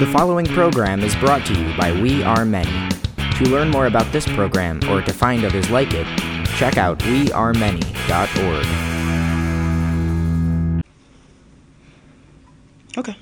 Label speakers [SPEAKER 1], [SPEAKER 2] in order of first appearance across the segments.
[SPEAKER 1] The following program is brought to you by We Are Many. To learn more about this program or to find others like it, check out wearemany.org.
[SPEAKER 2] Okay.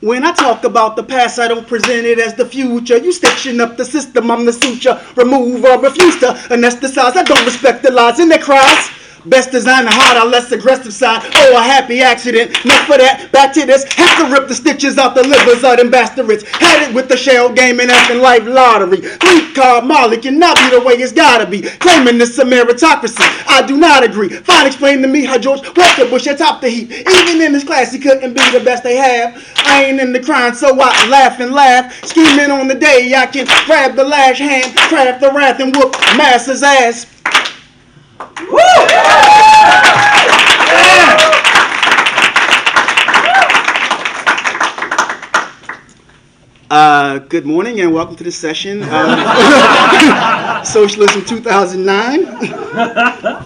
[SPEAKER 2] When I talk about the past, I don't present it as the future. You station up the system, I'm the suture. Remove or refuse to anesthetize. I don't respect the lies in their cries. Best design the our less aggressive side. Oh, a happy accident. Not for that. Back to this. Have to rip the stitches out the livers of them bastards. Had it with the shell game and acting life lottery. Three card Molly cannot be the way it's gotta be. Claiming this a meritocracy. I do not agree. Fine, explain to me how George Walker Bush atop the heap. Even in his class, he couldn't be the best they have. I ain't in the crime, so I laugh and laugh. Scheming on the day I can grab the lash hand, craft the wrath, and whoop masses ass. Uh, good morning and welcome to the session. Um, Socialism 2009,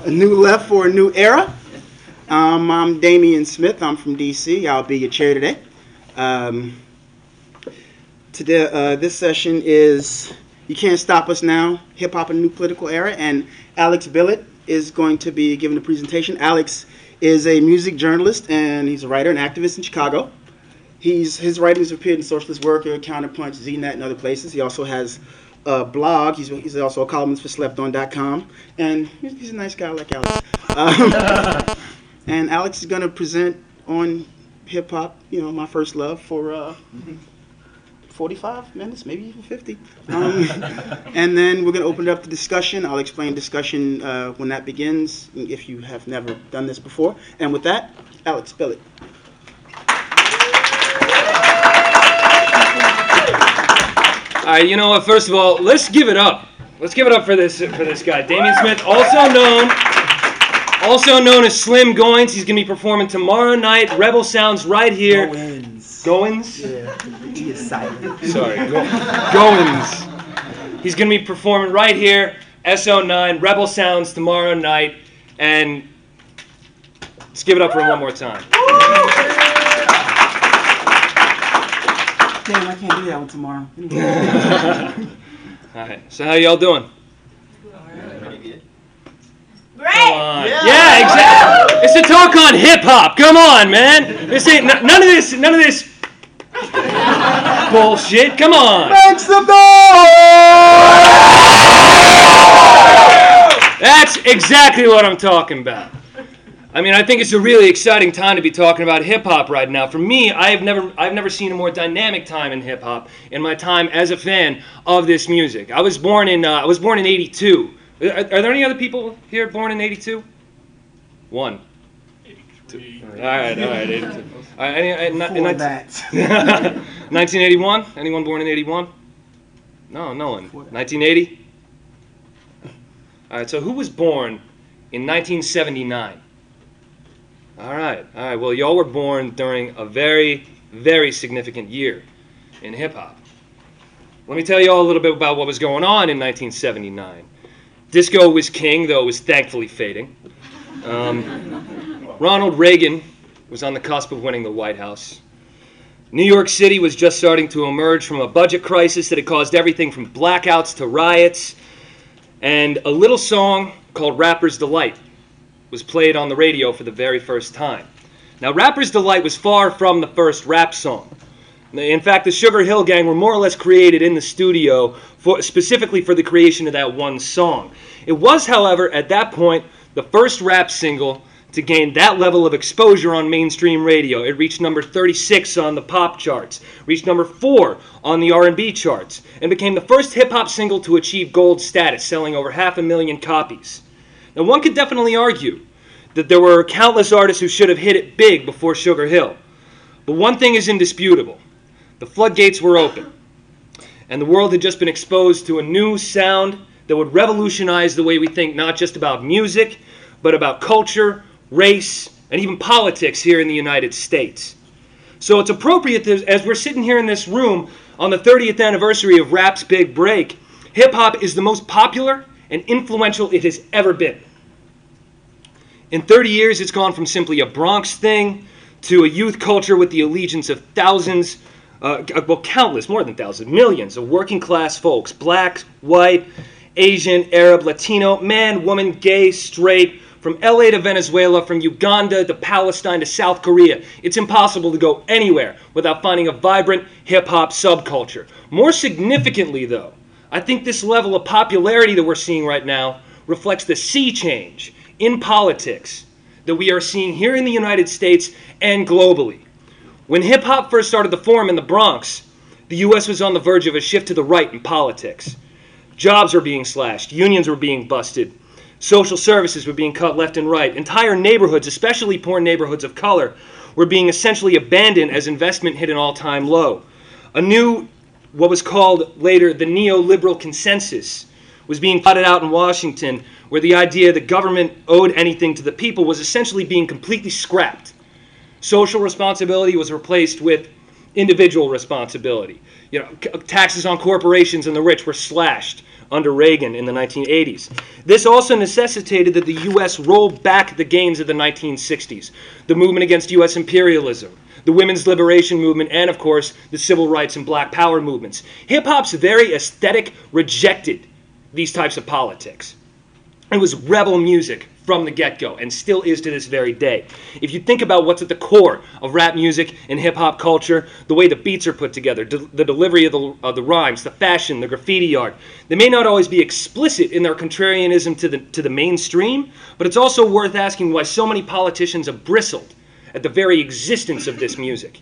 [SPEAKER 2] a new left for a new era. Um, I'm Damian Smith. I'm from DC. I'll be your chair today. Um, today, uh, this session is "You Can't Stop Us Now: Hip Hop in a New Political Era," and Alex Billet is going to be giving a presentation. Alex is a music journalist and he's a writer and activist in Chicago. He's, his writings appeared in Socialist Worker, Counterpunch, ZNet, and other places. He also has a blog. He's, he's also a columnist for SleftOn.com. And he's, he's a nice guy like Alex. Um, and Alex is going to present on hip hop, you know, my first love for uh, 45 minutes, maybe even 50. Um, and then we're going to open it up to discussion. I'll explain discussion uh, when that begins, if you have never done this before. And with that, Alex, spill it.
[SPEAKER 3] All right, you know what? First of all, let's give it up. Let's give it up for this for this guy, Damian Smith, also known also known as Slim Goins. He's gonna be performing tomorrow night. Rebel Sounds right here.
[SPEAKER 2] Goins.
[SPEAKER 3] Goins.
[SPEAKER 2] Yeah, he is silent.
[SPEAKER 3] Sorry, Go- Goins. He's gonna be performing right here. SO9 Rebel Sounds tomorrow night, and let's give it up for him one more time.
[SPEAKER 2] Damn, I can't do that one tomorrow.
[SPEAKER 3] All right. So how y'all doing?
[SPEAKER 4] Great!
[SPEAKER 3] Come on. Yeah, exactly. It's a talk on hip hop. Come on, man. This ain't n- none of this. None of this bullshit. Come on.
[SPEAKER 2] Make some
[SPEAKER 3] That's exactly what I'm talking about. I mean, I think it's a really exciting time to be talking about hip hop right now. For me, I've never, I've never seen a more dynamic time in hip hop in my time as a fan of this music. I was born in, uh, I was born in '82. Are, are there any other people here born in '82? One. Two. All right, all right. 82. All right, any, any,
[SPEAKER 2] For
[SPEAKER 3] 19
[SPEAKER 2] that.
[SPEAKER 3] 1981? Anyone born in 81? No, no one. 1980? All right, so who was born in 1979? All right, all right. Well, y'all were born during a very, very significant year in hip hop. Let me tell you all a little bit about what was going on in 1979. Disco was king, though it was thankfully fading. Um, Ronald Reagan was on the cusp of winning the White House. New York City was just starting to emerge from a budget crisis that had caused everything from blackouts to riots. And a little song called Rapper's Delight was played on the radio for the very first time. Now, Rapper's Delight was far from the first rap song. In fact, the Sugar Hill Gang were more or less created in the studio for, specifically for the creation of that one song. It was, however, at that point, the first rap single to gain that level of exposure on mainstream radio. It reached number 36 on the pop charts, reached number 4 on the R&B charts, and became the first hip hop single to achieve gold status, selling over half a million copies. Now, one could definitely argue that there were countless artists who should have hit it big before Sugar Hill. But one thing is indisputable the floodgates were open, and the world had just been exposed to a new sound that would revolutionize the way we think not just about music, but about culture, race, and even politics here in the United States. So it's appropriate that as we're sitting here in this room on the 30th anniversary of rap's big break, hip hop is the most popular and influential it has ever been. In 30 years, it's gone from simply a Bronx thing to a youth culture with the allegiance of thousands, uh, well, countless, more than thousands, millions of working class folks black, white, Asian, Arab, Latino, man, woman, gay, straight, from LA to Venezuela, from Uganda to Palestine to South Korea. It's impossible to go anywhere without finding a vibrant hip hop subculture. More significantly, though, I think this level of popularity that we're seeing right now reflects the sea change in politics that we are seeing here in the United States and globally. When hip hop first started to form in the Bronx, the US was on the verge of a shift to the right in politics. Jobs were being slashed, unions were being busted, social services were being cut left and right. Entire neighborhoods, especially poor neighborhoods of color, were being essentially abandoned as investment hit an all time low. A new, what was called later the neoliberal consensus, was being plotted out in Washington, where the idea that government owed anything to the people was essentially being completely scrapped. Social responsibility was replaced with individual responsibility. You know, taxes on corporations and the rich were slashed under Reagan in the 1980s. This also necessitated that the U.S. roll back the gains of the 1960s, the movement against U.S. imperialism, the women's liberation movement, and of course, the civil rights and black power movements. Hip hop's very aesthetic rejected these types of politics. It was rebel music from the get go and still is to this very day. If you think about what's at the core of rap music and hip hop culture, the way the beats are put together, de- the delivery of the, of the rhymes, the fashion, the graffiti art, they may not always be explicit in their contrarianism to the, to the mainstream, but it's also worth asking why so many politicians have bristled at the very existence of this music.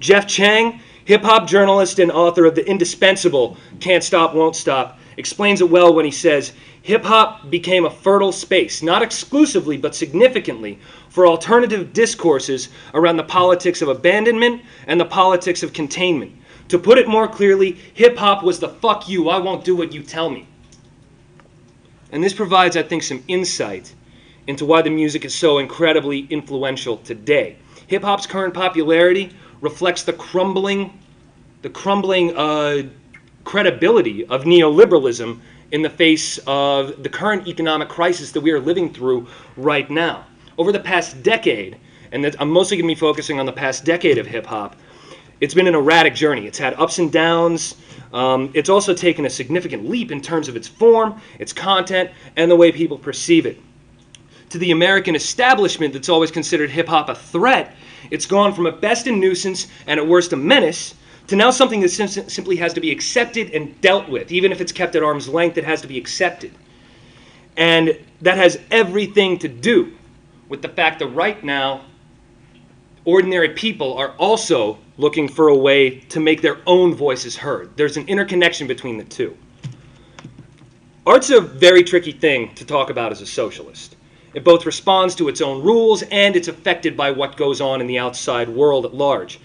[SPEAKER 3] Jeff Chang, hip hop journalist and author of the indispensable Can't Stop, Won't Stop, explains it well when he says hip hop became a fertile space, not exclusively but significantly, for alternative discourses around the politics of abandonment and the politics of containment. To put it more clearly, hip hop was the fuck you, I won't do what you tell me. And this provides, I think, some insight into why the music is so incredibly influential today. Hip hop's current popularity reflects the crumbling, the crumbling uh, credibility of neoliberalism in the face of the current economic crisis that we are living through right now. Over the past decade, and I'm mostly going to be focusing on the past decade of hip hop, it's been an erratic journey. It's had ups and downs. Um, it's also taken a significant leap in terms of its form, its content, and the way people perceive it. To the American establishment that's always considered hip hop a threat, it's gone from a best in nuisance and at worst a menace to now something that sim- simply has to be accepted and dealt with. Even if it's kept at arm's length, it has to be accepted. And that has everything to do with the fact that right now, ordinary people are also looking for a way to make their own voices heard. There's an interconnection between the two. Art's a very tricky thing to talk about as a socialist. It both responds to its own rules and it's affected by what goes on in the outside world at large.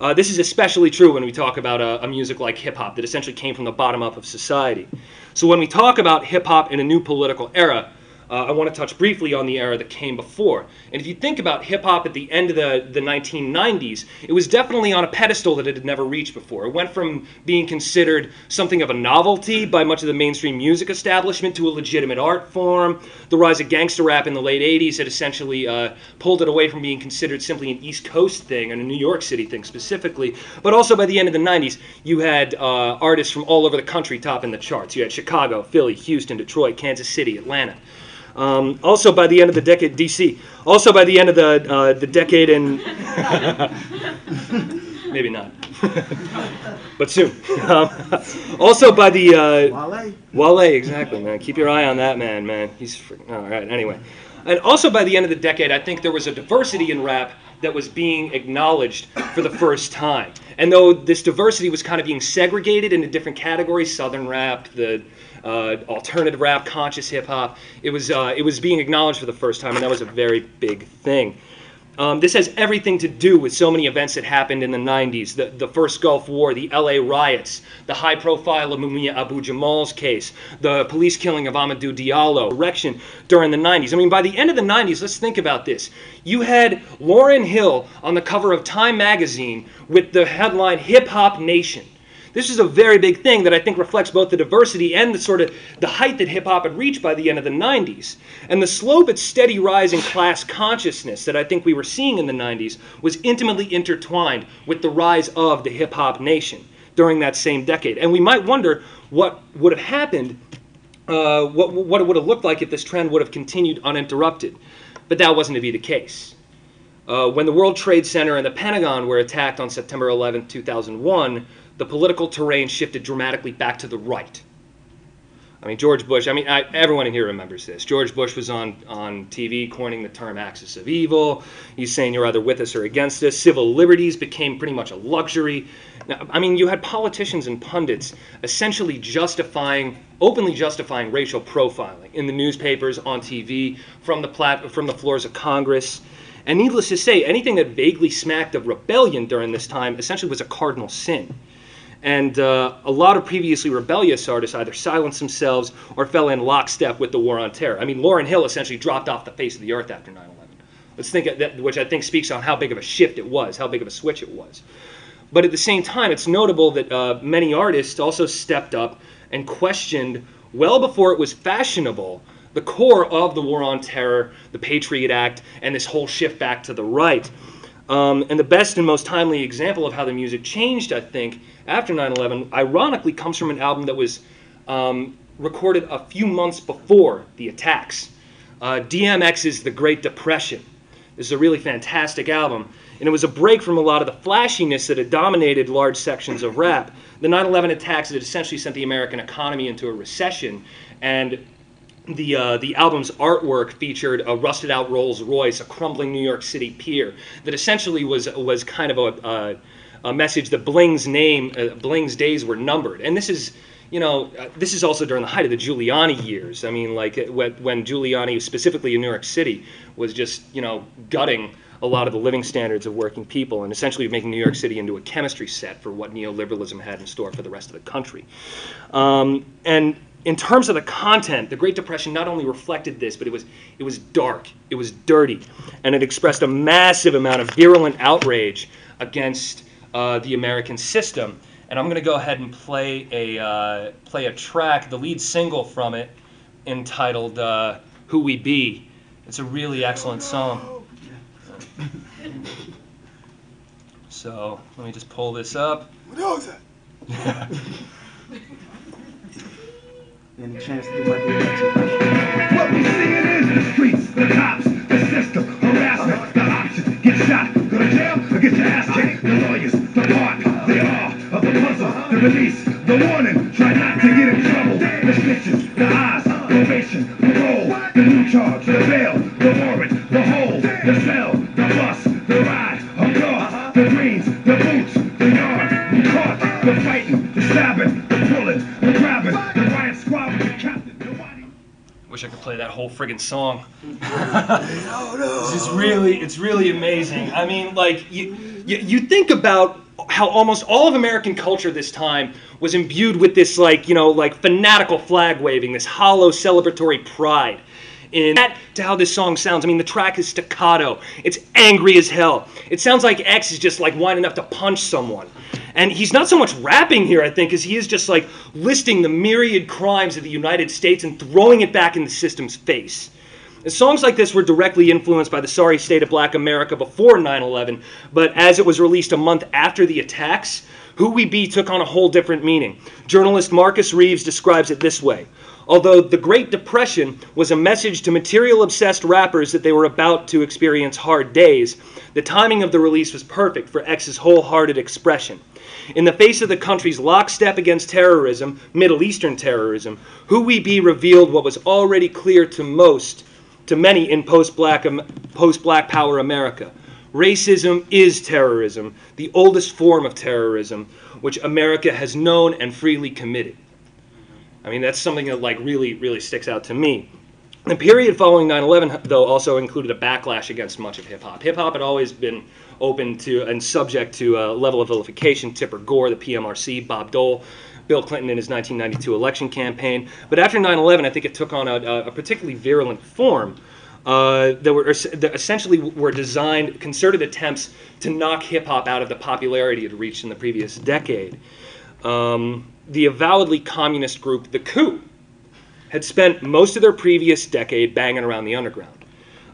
[SPEAKER 3] Uh, this is especially true when we talk about a, a music like hip hop that essentially came from the bottom up of society. So when we talk about hip hop in a new political era, uh, I want to touch briefly on the era that came before. And if you think about hip hop at the end of the, the 1990s, it was definitely on a pedestal that it had never reached before. It went from being considered something of a novelty by much of the mainstream music establishment to a legitimate art form. The rise of gangster rap in the late 80s had essentially uh, pulled it away from being considered simply an East Coast thing and a New York City thing specifically. But also by the end of the 90s, you had uh, artists from all over the country topping the charts. You had Chicago, Philly, Houston, Detroit, Kansas City, Atlanta. Um, also, by the end of the decade, DC. Also, by the end of the uh, the decade, and maybe not, but soon. Um, also, by the uh,
[SPEAKER 2] Wale.
[SPEAKER 3] Wale, exactly, man. Keep your eye on that man, man. He's freaking, all right. Anyway, and also by the end of the decade, I think there was a diversity in rap that was being acknowledged for the first time. And though this diversity was kind of being segregated into different categories, Southern rap, the uh, alternative rap, conscious hip hop. It was uh, it was being acknowledged for the first time, and that was a very big thing. Um, this has everything to do with so many events that happened in the 90s the, the first Gulf War, the LA riots, the high profile of Mumia Abu Jamal's case, the police killing of Amadou Diallo, erection during the 90s. I mean, by the end of the 90s, let's think about this. You had Lauryn Hill on the cover of Time magazine with the headline Hip Hop Nation. This is a very big thing that I think reflects both the diversity and the sort of the height that hip hop had reached by the end of the 90s. And the slow but steady rise in class consciousness that I think we were seeing in the 90s was intimately intertwined with the rise of the hip hop nation during that same decade. And we might wonder what would have happened, uh, what, what it would have looked like if this trend would have continued uninterrupted. But that wasn't to be the case. Uh, when the World Trade Center and the Pentagon were attacked on September 11, 2001, the political terrain shifted dramatically back to the right. I mean, George Bush, I mean, I, everyone in here remembers this. George Bush was on, on TV coining the term axis of evil. He's saying you're either with us or against us. Civil liberties became pretty much a luxury. Now, I mean, you had politicians and pundits essentially justifying, openly justifying racial profiling in the newspapers, on TV, from the, plat- from the floors of Congress. And needless to say, anything that vaguely smacked of rebellion during this time essentially was a cardinal sin. And uh, a lot of previously rebellious artists either silenced themselves or fell in lockstep with the war on terror. I mean, Lauryn Hill essentially dropped off the face of the earth after 9 11. Let's think that, which I think speaks on how big of a shift it was, how big of a switch it was. But at the same time, it's notable that uh, many artists also stepped up and questioned, well before it was fashionable, the core of the war on terror, the Patriot Act, and this whole shift back to the right. Um, and the best and most timely example of how the music changed, I think, after 9 11, ironically, comes from an album that was um, recorded a few months before the attacks. Uh, DMX's The Great Depression. This is a really fantastic album. And it was a break from a lot of the flashiness that had dominated large sections of rap. The 9 11 attacks had essentially sent the American economy into a recession. And the uh, the album's artwork featured a rusted out Rolls Royce, a crumbling New York City pier that essentially was was kind of a, a, a message that Bling's name, uh, Bling's days were numbered. And this is, you know, uh, this is also during the height of the Giuliani years. I mean, like when, when Giuliani, specifically in New York City, was just you know gutting a lot of the living standards of working people and essentially making New York City into a chemistry set for what neoliberalism had in store for the rest of the country. Um, and in terms of the content, the Great Depression not only reflected this, but it was it was dark, it was dirty, and it expressed a massive amount of virulent outrage against uh, the American system. And I'm going to go ahead and play a uh, play a track, the lead single from it, entitled uh, "Who We Be." It's a really excellent song. So let me just pull this up.
[SPEAKER 2] Any chance to do my DMX
[SPEAKER 4] What we seeing is the streets, the cops, the system, harassment, the options, get shot, go to jail, or get your ass kicked. The lawyers, the part, they are of the puzzle, the release, the warning, try not to get in trouble. The snitches, the eyes, probation, parole, the the new charge, the bail, the warrant, the hole, the cell,
[SPEAKER 3] that whole friggin' song. This is really, it's really amazing. I mean, like you, you, you think about how almost all of American culture this time was imbued with this, like you know, like fanatical flag waving, this hollow celebratory pride. In that to how this song sounds. I mean, the track is staccato. It's angry as hell. It sounds like X is just like winding up to punch someone. And he's not so much rapping here, I think, as he is just like listing the myriad crimes of the United States and throwing it back in the system's face. And songs like this were directly influenced by the sorry state of black America before 9 11, but as it was released a month after the attacks, Who We Be took on a whole different meaning. Journalist Marcus Reeves describes it this way Although the Great Depression was a message to material obsessed rappers that they were about to experience hard days, the timing of the release was perfect for X's wholehearted expression. In the face of the country's lockstep against terrorism, Middle Eastern terrorism, Who We Be revealed what was already clear to most, to many in post-black post-black power America. Racism is terrorism, the oldest form of terrorism, which America has known and freely committed. I mean, that's something that like really, really sticks out to me. The period following 9/11, though, also included a backlash against much of hip hop. Hip hop had always been open to and subject to a level of vilification. Tipper Gore, the PMRC, Bob Dole, Bill Clinton in his 1992 election campaign. But after 9/11, I think it took on a, a particularly virulent form. Uh, that were that essentially were designed concerted attempts to knock hip hop out of the popularity it reached in the previous decade. um, the avowedly communist group, The Coup, had spent most of their previous decade banging around the underground.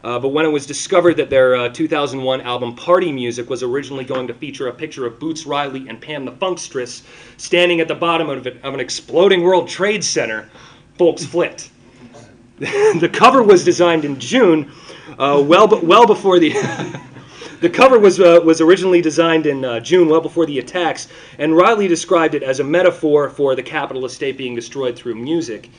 [SPEAKER 3] Uh, but when it was discovered that their uh, 2001 album Party Music was originally going to feature a picture of Boots Riley and Pam the Funkstress standing at the bottom of, it, of an exploding World Trade Center, folks flipped. the cover was designed in June, uh, well, well before the. the cover was, uh, was originally designed in uh, June, well before the attacks, and Riley described it as a metaphor for the capitalist state being destroyed through music.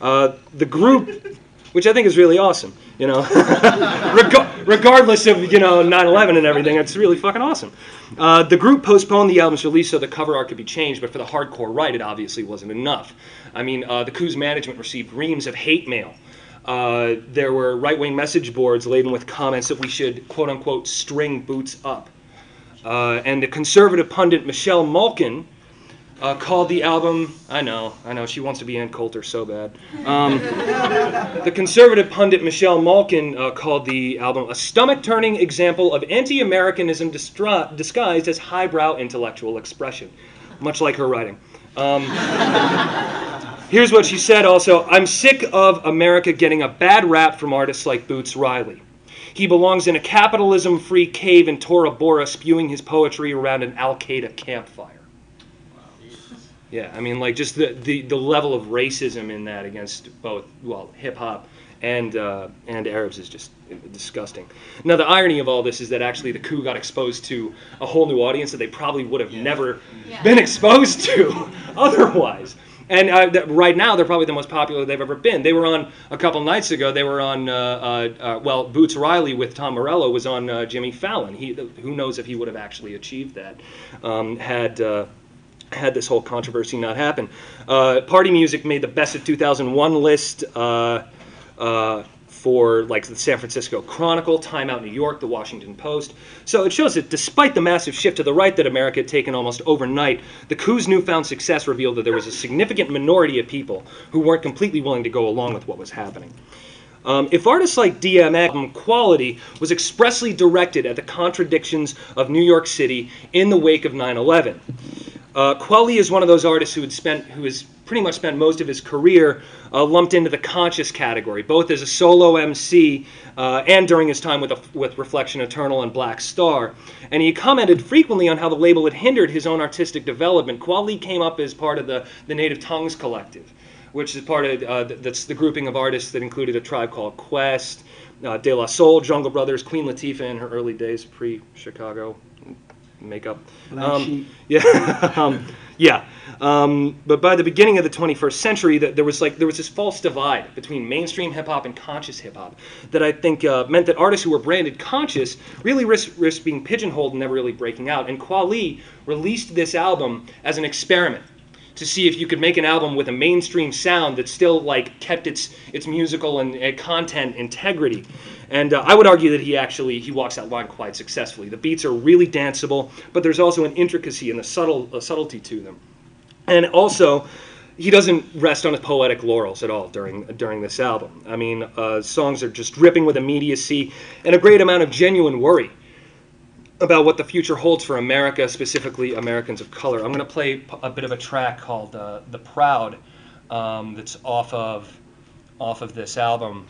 [SPEAKER 3] Uh, the group, which I think is really awesome, you know, Reg- regardless of you know 9/11 and everything, it's really fucking awesome. Uh, the group postponed the album's release so the cover art could be changed, but for the hardcore right, it obviously wasn't enough. I mean, uh, the Coup's management received reams of hate mail. Uh, there were right-wing message boards laden with comments that we should quote unquote string boots up. Uh, and the conservative pundit Michelle Malkin uh, called the album. I know, I know, she wants to be Ann Coulter so bad. Um, the conservative pundit Michelle Malkin uh, called the album a stomach-turning example of anti-Americanism distra- disguised as highbrow intellectual expression, much like her writing. Um, here's what she said. Also, I'm sick of America getting a bad rap from artists like Boots Riley. He belongs in a capitalism-free cave in Tora Bora, spewing his poetry around an Al Qaeda campfire. Yeah, I mean, like just the, the, the level of racism in that against both well hip hop and uh, and Arabs is just disgusting. Now the irony of all this is that actually the coup got exposed to a whole new audience that they probably would have never been exposed to otherwise. And uh, right now they're probably the most popular they've ever been. They were on a couple nights ago. They were on uh, uh, uh well, Boots Riley with Tom Morello was on uh, Jimmy Fallon. He who knows if he would have actually achieved that um, had had this whole controversy not happen. Uh, party music made the best of 2001 list uh, uh, for like the San Francisco Chronicle, Time Out New York, the Washington Post. So it shows that despite the massive shift to the right that America had taken almost overnight, the coup's newfound success revealed that there was a significant minority of people who weren't completely willing to go along with what was happening. Um, if artists like DMX quality was expressly directed at the contradictions of New York City in the wake of 9 11. Uh, is one of those artists who had spent, who has pretty much spent most of his career uh, lumped into the conscious category, both as a solo MC uh, and during his time with, a, with Reflection Eternal and Black Star. And he commented frequently on how the label had hindered his own artistic development. Kweli came up as part of the, the Native Tongues Collective, which is part of uh, that's the grouping of artists that included a tribe called Quest, uh, De La Soul, Jungle Brothers, Queen Latifah in her early days, pre-Chicago makeup. Um, yeah, um, yeah. Um, but by the beginning of the 21st century, that there was like there was this false divide between mainstream hip hop and conscious hip hop that I think uh, meant that artists who were branded conscious really risked risk being pigeonholed and never really breaking out. And Kweli released this album as an experiment to see if you could make an album with a mainstream sound that still like kept its its musical and content integrity. And uh, I would argue that he actually he walks that line quite successfully. The beats are really danceable, but there's also an intricacy and a subtle a subtlety to them. And also, he doesn't rest on his poetic laurels at all during during this album. I mean, uh, songs are just dripping with immediacy and a great amount of genuine worry about what the future holds for America, specifically Americans of color. I'm going to play a bit of a track called uh, "The Proud" um, that's off of off of this album.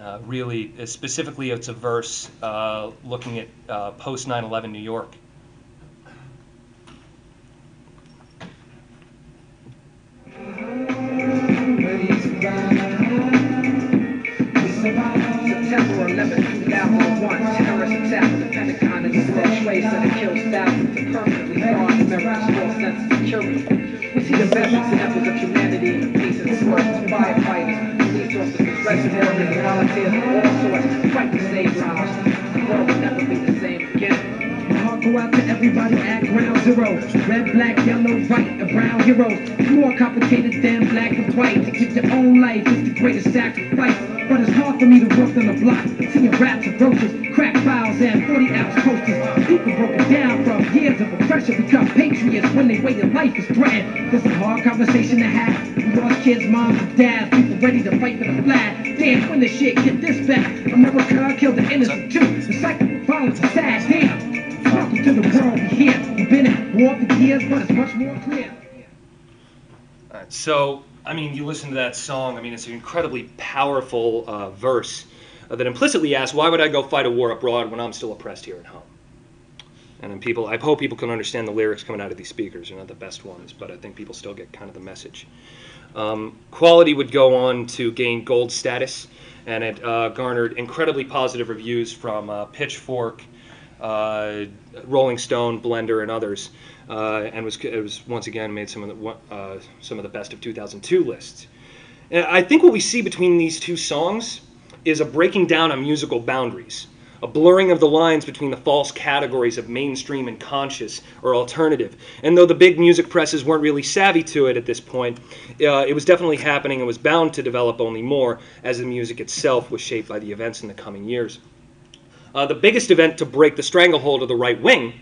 [SPEAKER 3] Uh, really, specifically, it's a verse uh, looking at uh, post 9/11 New York.
[SPEAKER 5] September 11, 2001, terrorist attack on the Pentagon and the World Trade Center kills thousands and permanently scars memories, false sense of security. We see the best examples of humanity in the peace and workers, firefighters, police officers, reservoirs, volunteers of all sorts, fight to save lives. The world will never be the same again. Go out to everybody at ground zero. Red, black, yellow, white, and brown heroes. It's more complicated than black and white. To give your own life is the greatest sacrifice. But it's hard for me to work on the block. Seeing raps and roaches, crack files, and 40 ounce posters. People broken down from years of oppression become patriots when they way of life is threatened. This is a hard conversation to have. We lost kids, moms, and dads. People ready to fight for the flag. Damn, when the shit get this back. America killed the innocent too. The cycle of violence is sad. Damn. To the world here. At war for years, but it's much more clear.
[SPEAKER 3] So, I mean, you listen to that song, I mean, it's an incredibly powerful uh, verse uh, that implicitly asks, why would I go fight a war abroad when I'm still oppressed here at home? And then people, I hope people can understand the lyrics coming out of these speakers. They're not the best ones, but I think people still get kind of the message. Um, Quality would go on to gain gold status, and it uh, garnered incredibly positive reviews from uh, Pitchfork, uh, Rolling Stone, Blender, and others, uh, and was it was once again made some of the uh, some of the best of 2002 lists. And I think what we see between these two songs is a breaking down of musical boundaries, a blurring of the lines between the false categories of mainstream and conscious or alternative. And though the big music presses weren't really savvy to it at this point, uh, it was definitely happening and was bound to develop only more as the music itself was shaped by the events in the coming years. Uh, the biggest event to break the stranglehold of the right wing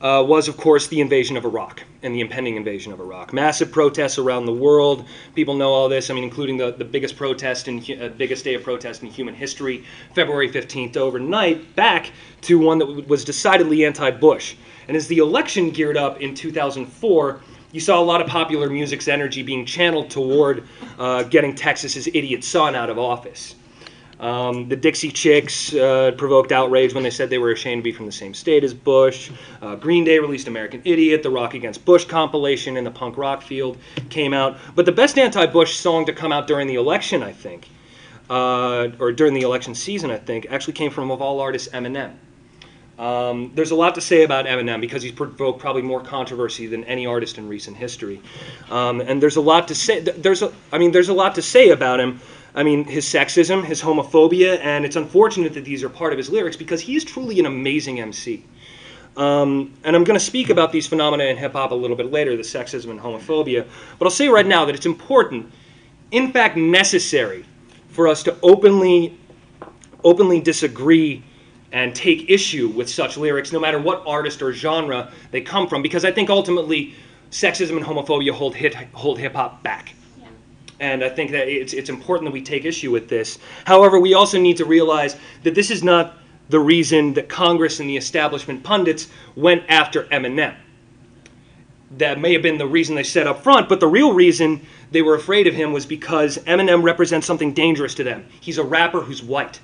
[SPEAKER 3] uh, was, of course, the invasion of Iraq and the impending invasion of Iraq. Massive protests around the world. People know all this. I mean, including the, the biggest protest and uh, biggest day of protest in human history, February 15th, overnight, back to one that was decidedly anti-Bush. And as the election geared up in 2004, you saw a lot of popular music's energy being channeled toward uh, getting Texas's idiot son out of office. Um, the Dixie Chicks uh, provoked outrage when they said they were ashamed to be from the same state as Bush. Uh, Green Day released American Idiot. The Rock Against Bush compilation in the punk rock field came out. But the best anti Bush song to come out during the election, I think, uh, or during the election season, I think, actually came from, of all artists, Eminem. Um, there's a lot to say about Eminem because he's provoked probably more controversy than any artist in recent history. Um, and there's a lot to say. There's a, I mean, there's a lot to say about him. I mean, his sexism, his homophobia, and it's unfortunate that these are part of his lyrics because he is truly an amazing MC. Um, and I'm going to speak about these phenomena in hip hop a little bit later, the sexism and homophobia. But I'll say right now that it's important, in fact, necessary, for us to openly, openly disagree and take issue with such lyrics, no matter what artist or genre they come from, because I think ultimately sexism and homophobia hold hold hip hop back. And I think that it's, it's important that we take issue with this. However, we also need to realize that this is not the reason that Congress and the establishment pundits went after Eminem. That may have been the reason they said up front, but the real reason they were afraid of him was because Eminem represents something dangerous to them. He's a rapper who's white.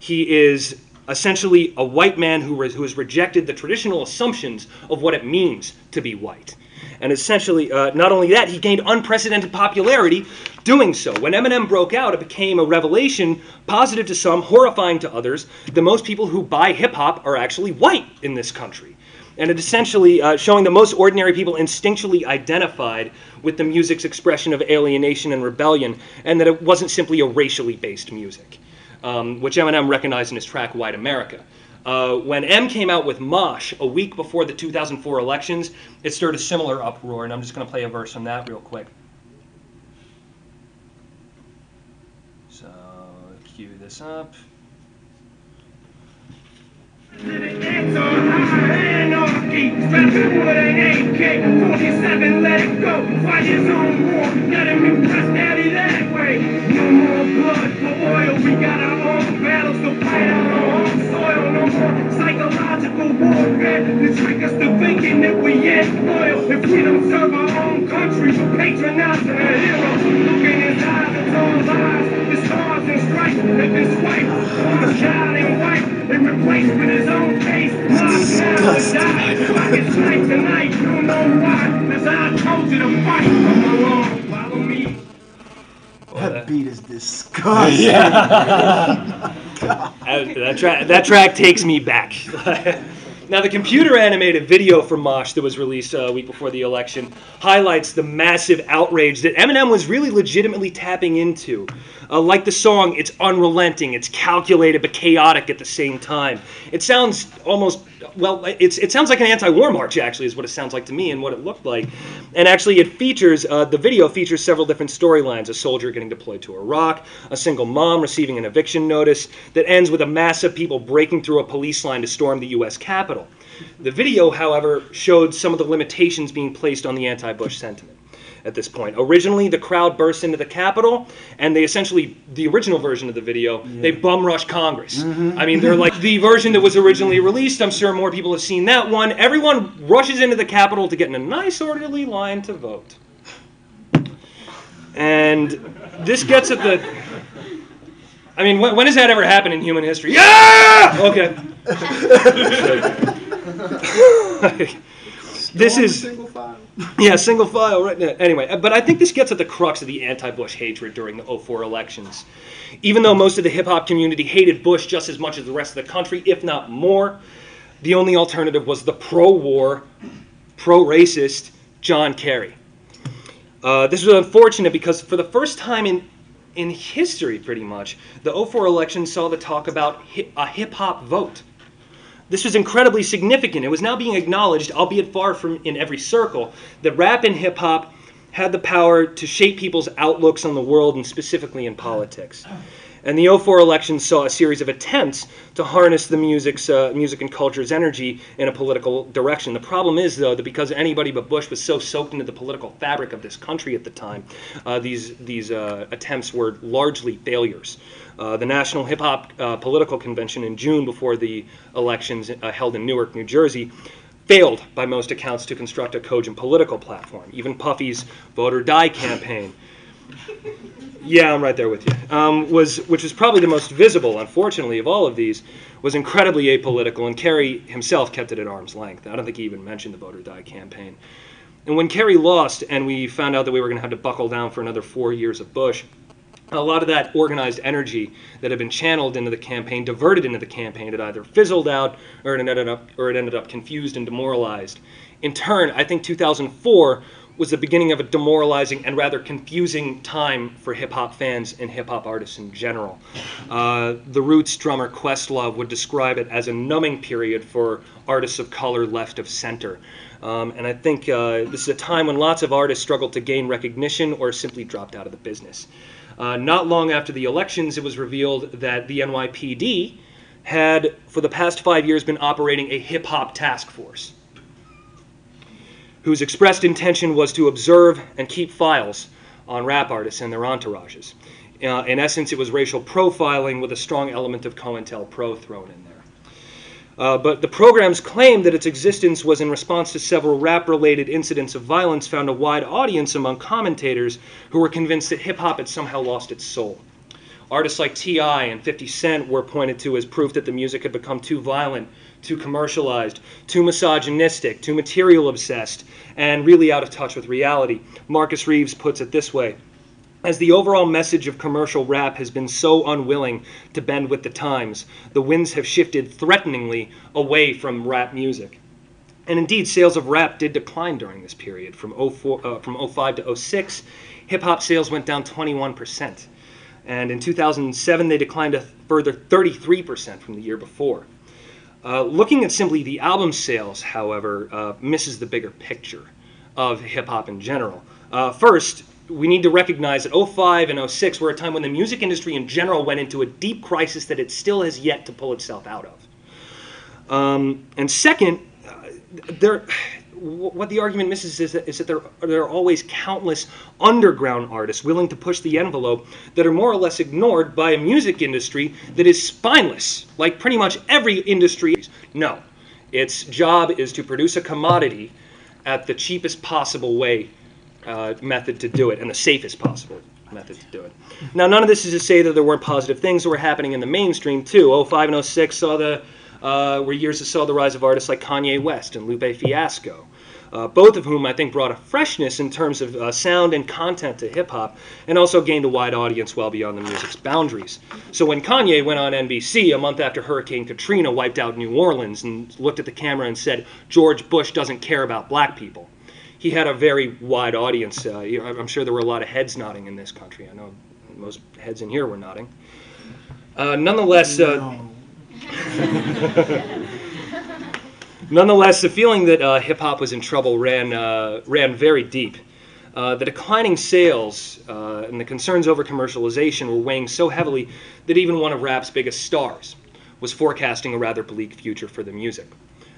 [SPEAKER 3] He is essentially a white man who, re- who has rejected the traditional assumptions of what it means to be white. And essentially, uh, not only that, he gained unprecedented popularity doing so. When Eminem broke out, it became a revelation, positive to some, horrifying to others, that most people who buy hip hop are actually white in this country. And it essentially uh, showing that most ordinary people instinctually identified with the music's expression of alienation and rebellion, and that it wasn't simply a racially based music, um, which Eminem recognized in his track White America. Uh, when Em came out with Mosh a week before the 2004 elections, it stirred a similar uproar, and I'm just going to play a verse from that real quick. So, cue this up.
[SPEAKER 4] It's on high anarchy, strapped with an AK-47, let it go, fight his own war, let him impress daddy that way. No more oil, we got our own battles to fight on our own soil. No more psychological warfare to trick us to thinking that we ain't loyal. If we don't serve our own country, we're patronizing a hero. Look in his eyes, it's all lies, the stars and stripes, if it's white, on a child in white, in replacement his own face. Disgusting. Like it's night tonight, you know why? Cause I told you to fight. Come along, follow me.
[SPEAKER 2] That beat is disgusting.
[SPEAKER 3] That, that, tra- that track takes me back. now, the computer animated video for Mosh that was released uh, a week before the election highlights the massive outrage that Eminem was really legitimately tapping into. Uh, like the song, it's unrelenting, it's calculated but chaotic at the same time. It sounds almost well. It's it sounds like an anti-war march. Actually, is what it sounds like to me and what it looked like. And actually, it features uh, the video features several different storylines: a soldier getting deployed to Iraq, a single mom receiving an eviction notice that ends with a mass of people breaking through a police line to storm the U.S. Capitol. The video, however, showed some of the limitations being placed on the anti-Bush sentiment. At this point. Originally, the crowd bursts into the Capitol, and they essentially, the original version of the video, they bum rush Congress. I mean, they're like the version that was originally released. I'm sure more people have seen that one. Everyone rushes into the Capitol to get in a nice, orderly line to vote. And this gets at the. I mean, when, when has that ever happened in human history? Yeah! Okay. this is. Yeah, single file, right now. Anyway, but I think this gets at the crux of the anti Bush hatred during the 04 elections. Even though most of the hip hop community hated Bush just as much as the rest of the country, if not more, the only alternative was the pro war, pro racist John Kerry. Uh, this was unfortunate because for the first time in, in history, pretty much, the 04 election saw the talk about a hip hop vote. This was incredibly significant. It was now being acknowledged, albeit far from in every circle, that rap and hip hop had the power to shape people's outlooks on the world and specifically in politics. And the 04 election saw a series of attempts to harness the music's, uh, music and culture's energy in a political direction. The problem is, though, that because anybody but Bush was so soaked into the political fabric of this country at the time, uh, these, these uh, attempts were largely failures. Uh, the National Hip Hop uh, Political Convention in June before the elections uh, held in Newark, New Jersey, failed by most accounts to construct a cogent political platform. Even Puffy's Vote or Die campaign yeah, I'm right there with you. Um, was which was probably the most visible, unfortunately, of all of these, was incredibly apolitical, and Kerry himself kept it at arm's length. I don't think he even mentioned the vote or die campaign. And when Kerry lost, and we found out that we were going to have to buckle down for another four years of Bush, a lot of that organized energy that had been channeled into the campaign, diverted into the campaign, it either fizzled out or it ended up, or it ended up confused and demoralized. In turn, I think 2004 was the beginning of a demoralizing and rather confusing time for hip hop fans and hip hop artists in general. Uh, the Roots drummer Questlove would describe it as a numbing period for artists of color left of center. Um, and I think uh, this is a time when lots of artists struggled to gain recognition or simply dropped out of the business. Uh, not long after the elections, it was revealed that the NYPD had, for the past five years, been operating a hip hop task force whose expressed intention was to observe and keep files on rap artists and their entourages. Uh, in essence, it was racial profiling with a strong element of COINTELPRO thrown in. Uh, but the program's claim that its existence was in response to several rap related incidents of violence found a wide audience among commentators who were convinced that hip hop had somehow lost its soul. Artists like T.I. and 50 Cent were pointed to as proof that the music had become too violent, too commercialized, too misogynistic, too material obsessed, and really out of touch with reality. Marcus Reeves puts it this way as the overall message of commercial rap has been so unwilling to bend with the times, the winds have shifted threateningly away from rap music. And indeed, sales of rap did decline during this period. From, 04, uh, from 05 to 06, hip hop sales went down 21%. And in 2007, they declined a further 33% from the year before. Uh, looking at simply the album sales, however, uh, misses the bigger picture of hip hop in general. Uh, first, we need to recognize that 05 and 06 were a time when the music industry in general went into a deep crisis that it still has yet to pull itself out of. Um, and second, uh, there, what the argument misses is that, is that there, there are always countless underground artists willing to push the envelope that are more or less ignored by a music industry that is spineless, like pretty much every industry. No, its job is to produce a commodity at the cheapest possible way uh, method to do it and the safest possible method to do it. Now, none of this is to say that there weren't positive things that were happening in the mainstream too. 05 and 06 saw the uh, were years that saw the rise of artists like Kanye West and Lupe Fiasco. Uh, both of whom I think brought a freshness in terms of uh, sound and content to hip hop, and also gained a wide audience well beyond the music's boundaries. So when Kanye went on NBC a month after Hurricane Katrina wiped out New Orleans and looked at the camera and said, George Bush doesn't care about black people, he had a very wide audience. Uh, you know, I'm sure there were a lot of heads nodding in this country. I know most heads in here were nodding. Uh, nonetheless, uh, Nonetheless, the feeling that uh, hip hop was in trouble ran, uh, ran very deep. Uh, the declining sales uh, and the concerns over commercialization were weighing so heavily that even one of rap's biggest stars was forecasting a rather bleak future for the music.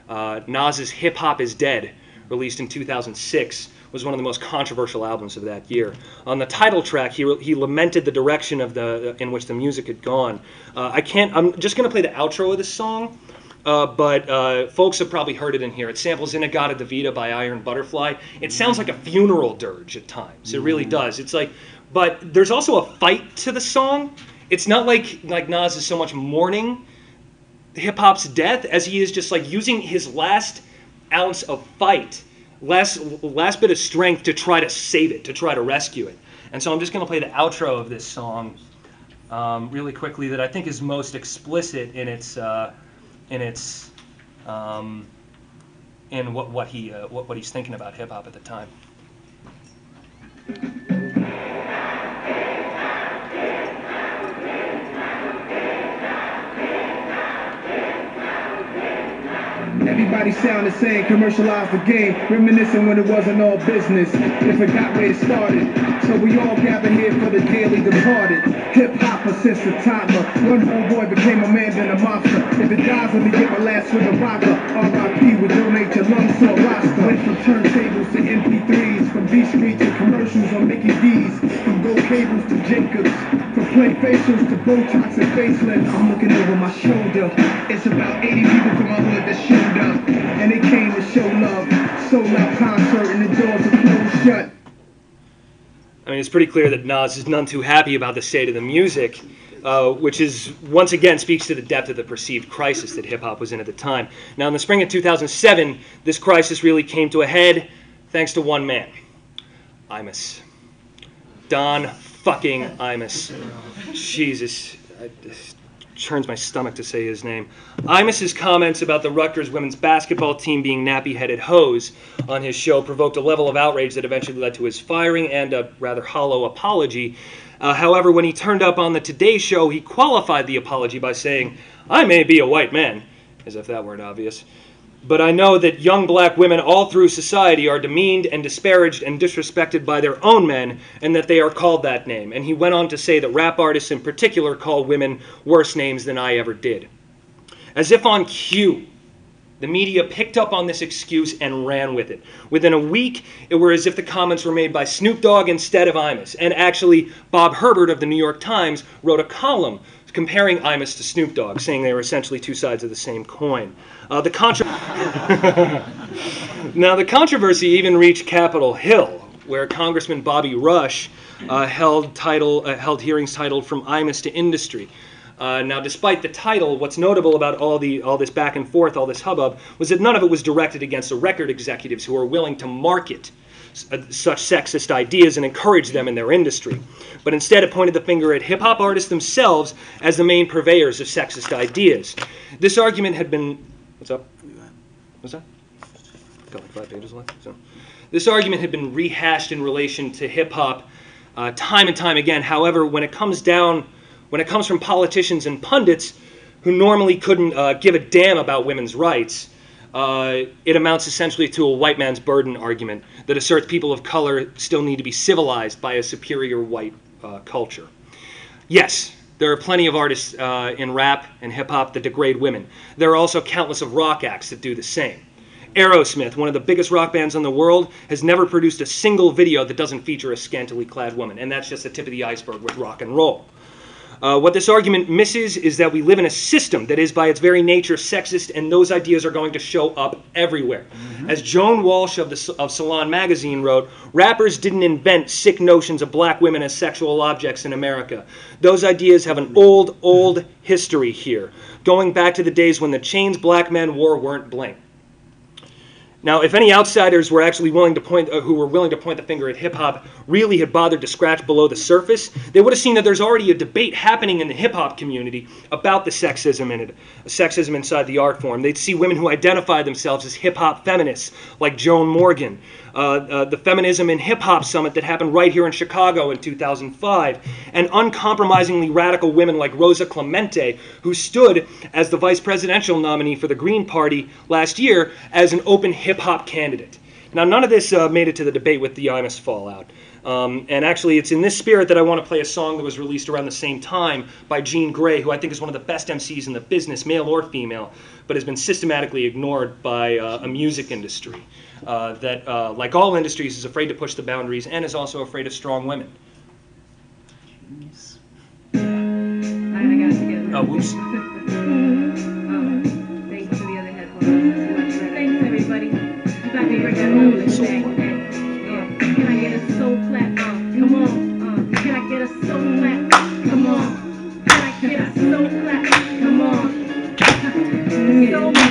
[SPEAKER 3] Uh, Nas's Hip Hop is Dead, released in 2006, was one of the most controversial albums of that year. On the title track, he, he lamented the direction of the in which the music had gone. Uh, I can't. I'm just going to play the outro of this song. Uh, but uh, folks have probably heard it in here. It samples In-A-Gadda-Da-Vida by Iron Butterfly. It sounds like a funeral dirge at times. It really does. It's like, but there's also a fight to the song. It's not like like Nas is so much mourning hip hop's death as he is just like using his last ounce of fight, last last bit of strength to try to save it, to try to rescue it. And so I'm just going to play the outro of this song um, really quickly that I think is most explicit in its uh, in its um, in what what he uh, what, what he's thinking about hip hop at the time.
[SPEAKER 4] Everybody sound the same, commercialize the game, reminiscing when it wasn't all business. They forgot where it started. So we all gather here for the daily departed. Hip hopper since the timer. One homeboy became a man, then a monster. If it dies, let me get my last with a rocker. R.I.P. would donate your lungs to a roster. Went from turntables to MP3s, from B Street to commercials on Mickey D's, from gold cables to Jacobs, from plain facials to Botox and facelift. I'm looking over my shoulder. It's about 80 people from my hood that showed up, and they came to show love. Sold out concert and the doors are closed shut.
[SPEAKER 3] I mean, it's pretty clear that Nas is none too happy about the state of the music, uh, which is once again speaks to the depth of the perceived crisis that hip hop was in at the time. Now, in the spring of 2007, this crisis really came to a head thanks to one man, Imus. Don fucking Imus. Jesus. I, this churns my stomach to say his name. Imus's comments about the Rutgers women's basketball team being nappy-headed hoes on his show provoked a level of outrage that eventually led to his firing and a rather hollow apology. Uh, however, when he turned up on the Today Show, he qualified the apology by saying, "I may be a white man," as if that weren't obvious. But I know that young black women all through society are demeaned and disparaged and disrespected by their own men, and that they are called that name. And he went on to say that rap artists in particular call women worse names than I ever did. As if on cue, the media picked up on this excuse and ran with it. Within a week, it were as if the comments were made by Snoop Dogg instead of Imus. And actually, Bob Herbert of the New York Times wrote a column comparing Imus to Snoop Dogg, saying they were essentially two sides of the same coin. Uh, the contra- now, the controversy even reached Capitol Hill, where Congressman Bobby Rush uh, held title uh, held hearings titled "From Imus to Industry." Uh, now, despite the title, what's notable about all the all this back and forth, all this hubbub, was that none of it was directed against the record executives who were willing to market s- uh, such sexist ideas and encourage them in their industry. But instead, it pointed the finger at hip hop artists themselves as the main purveyors of sexist ideas. This argument had been. What's up? What's that? Got like five pages left. So, this argument had been rehashed in relation to hip hop uh, time and time again. However, when it comes down, when it comes from politicians and pundits who normally couldn't uh, give a damn about women's rights, uh, it amounts essentially to a white man's burden argument that asserts people of color still need to be civilized by a superior white uh, culture. Yes, there are plenty of artists uh, in rap and hip hop that degrade women. There are also countless of rock acts that do the same. Aerosmith, one of the biggest rock bands in the world, has never produced a single video that doesn't feature a scantily clad woman, and that's just the tip of the iceberg with rock and roll. Uh, what this argument misses is that we live in a system that is, by its very nature, sexist, and those ideas are going to show up everywhere. As Joan Walsh of, the, of Salon magazine wrote, rappers didn't invent sick notions of black women as sexual objects in America. Those ideas have an old, old history here, going back to the days when the chains black men wore weren't bling. Now, if any outsiders were actually willing to point, uh, who were willing to point the finger at hip hop, really had bothered to scratch below the surface, they would have seen that there's already a debate happening in the hip hop community about the sexism in it, sexism inside the art form. They'd see women who identify themselves as hip hop feminists, like Joan Morgan. Uh, uh, the Feminism in Hip Hop Summit that happened right here in Chicago in 2005, and uncompromisingly radical women like Rosa Clemente, who stood as the vice presidential nominee for the Green Party last year as an open hip hop candidate. Now, none of this uh, made it to the debate with the Imus fallout. Um, and actually, it's in this spirit that I want to play a song that was released around the same time by Jean Grae, who I think is one of the best MCs in the business, male or female, but has been systematically ignored by uh, a music industry uh, that, uh, like all industries, is afraid to push the boundaries and is also afraid of strong women.
[SPEAKER 6] Alright, I got it together.
[SPEAKER 3] Oh, whoops.
[SPEAKER 6] Um, thank you the other headphones. Thanks, everybody. You got me right that moment. Yeah. Can I get a soul clap? Uh, come on. Uh, can I get a soul clap? Come on. Can I get a soul clap? Come on. Soul music, y'all.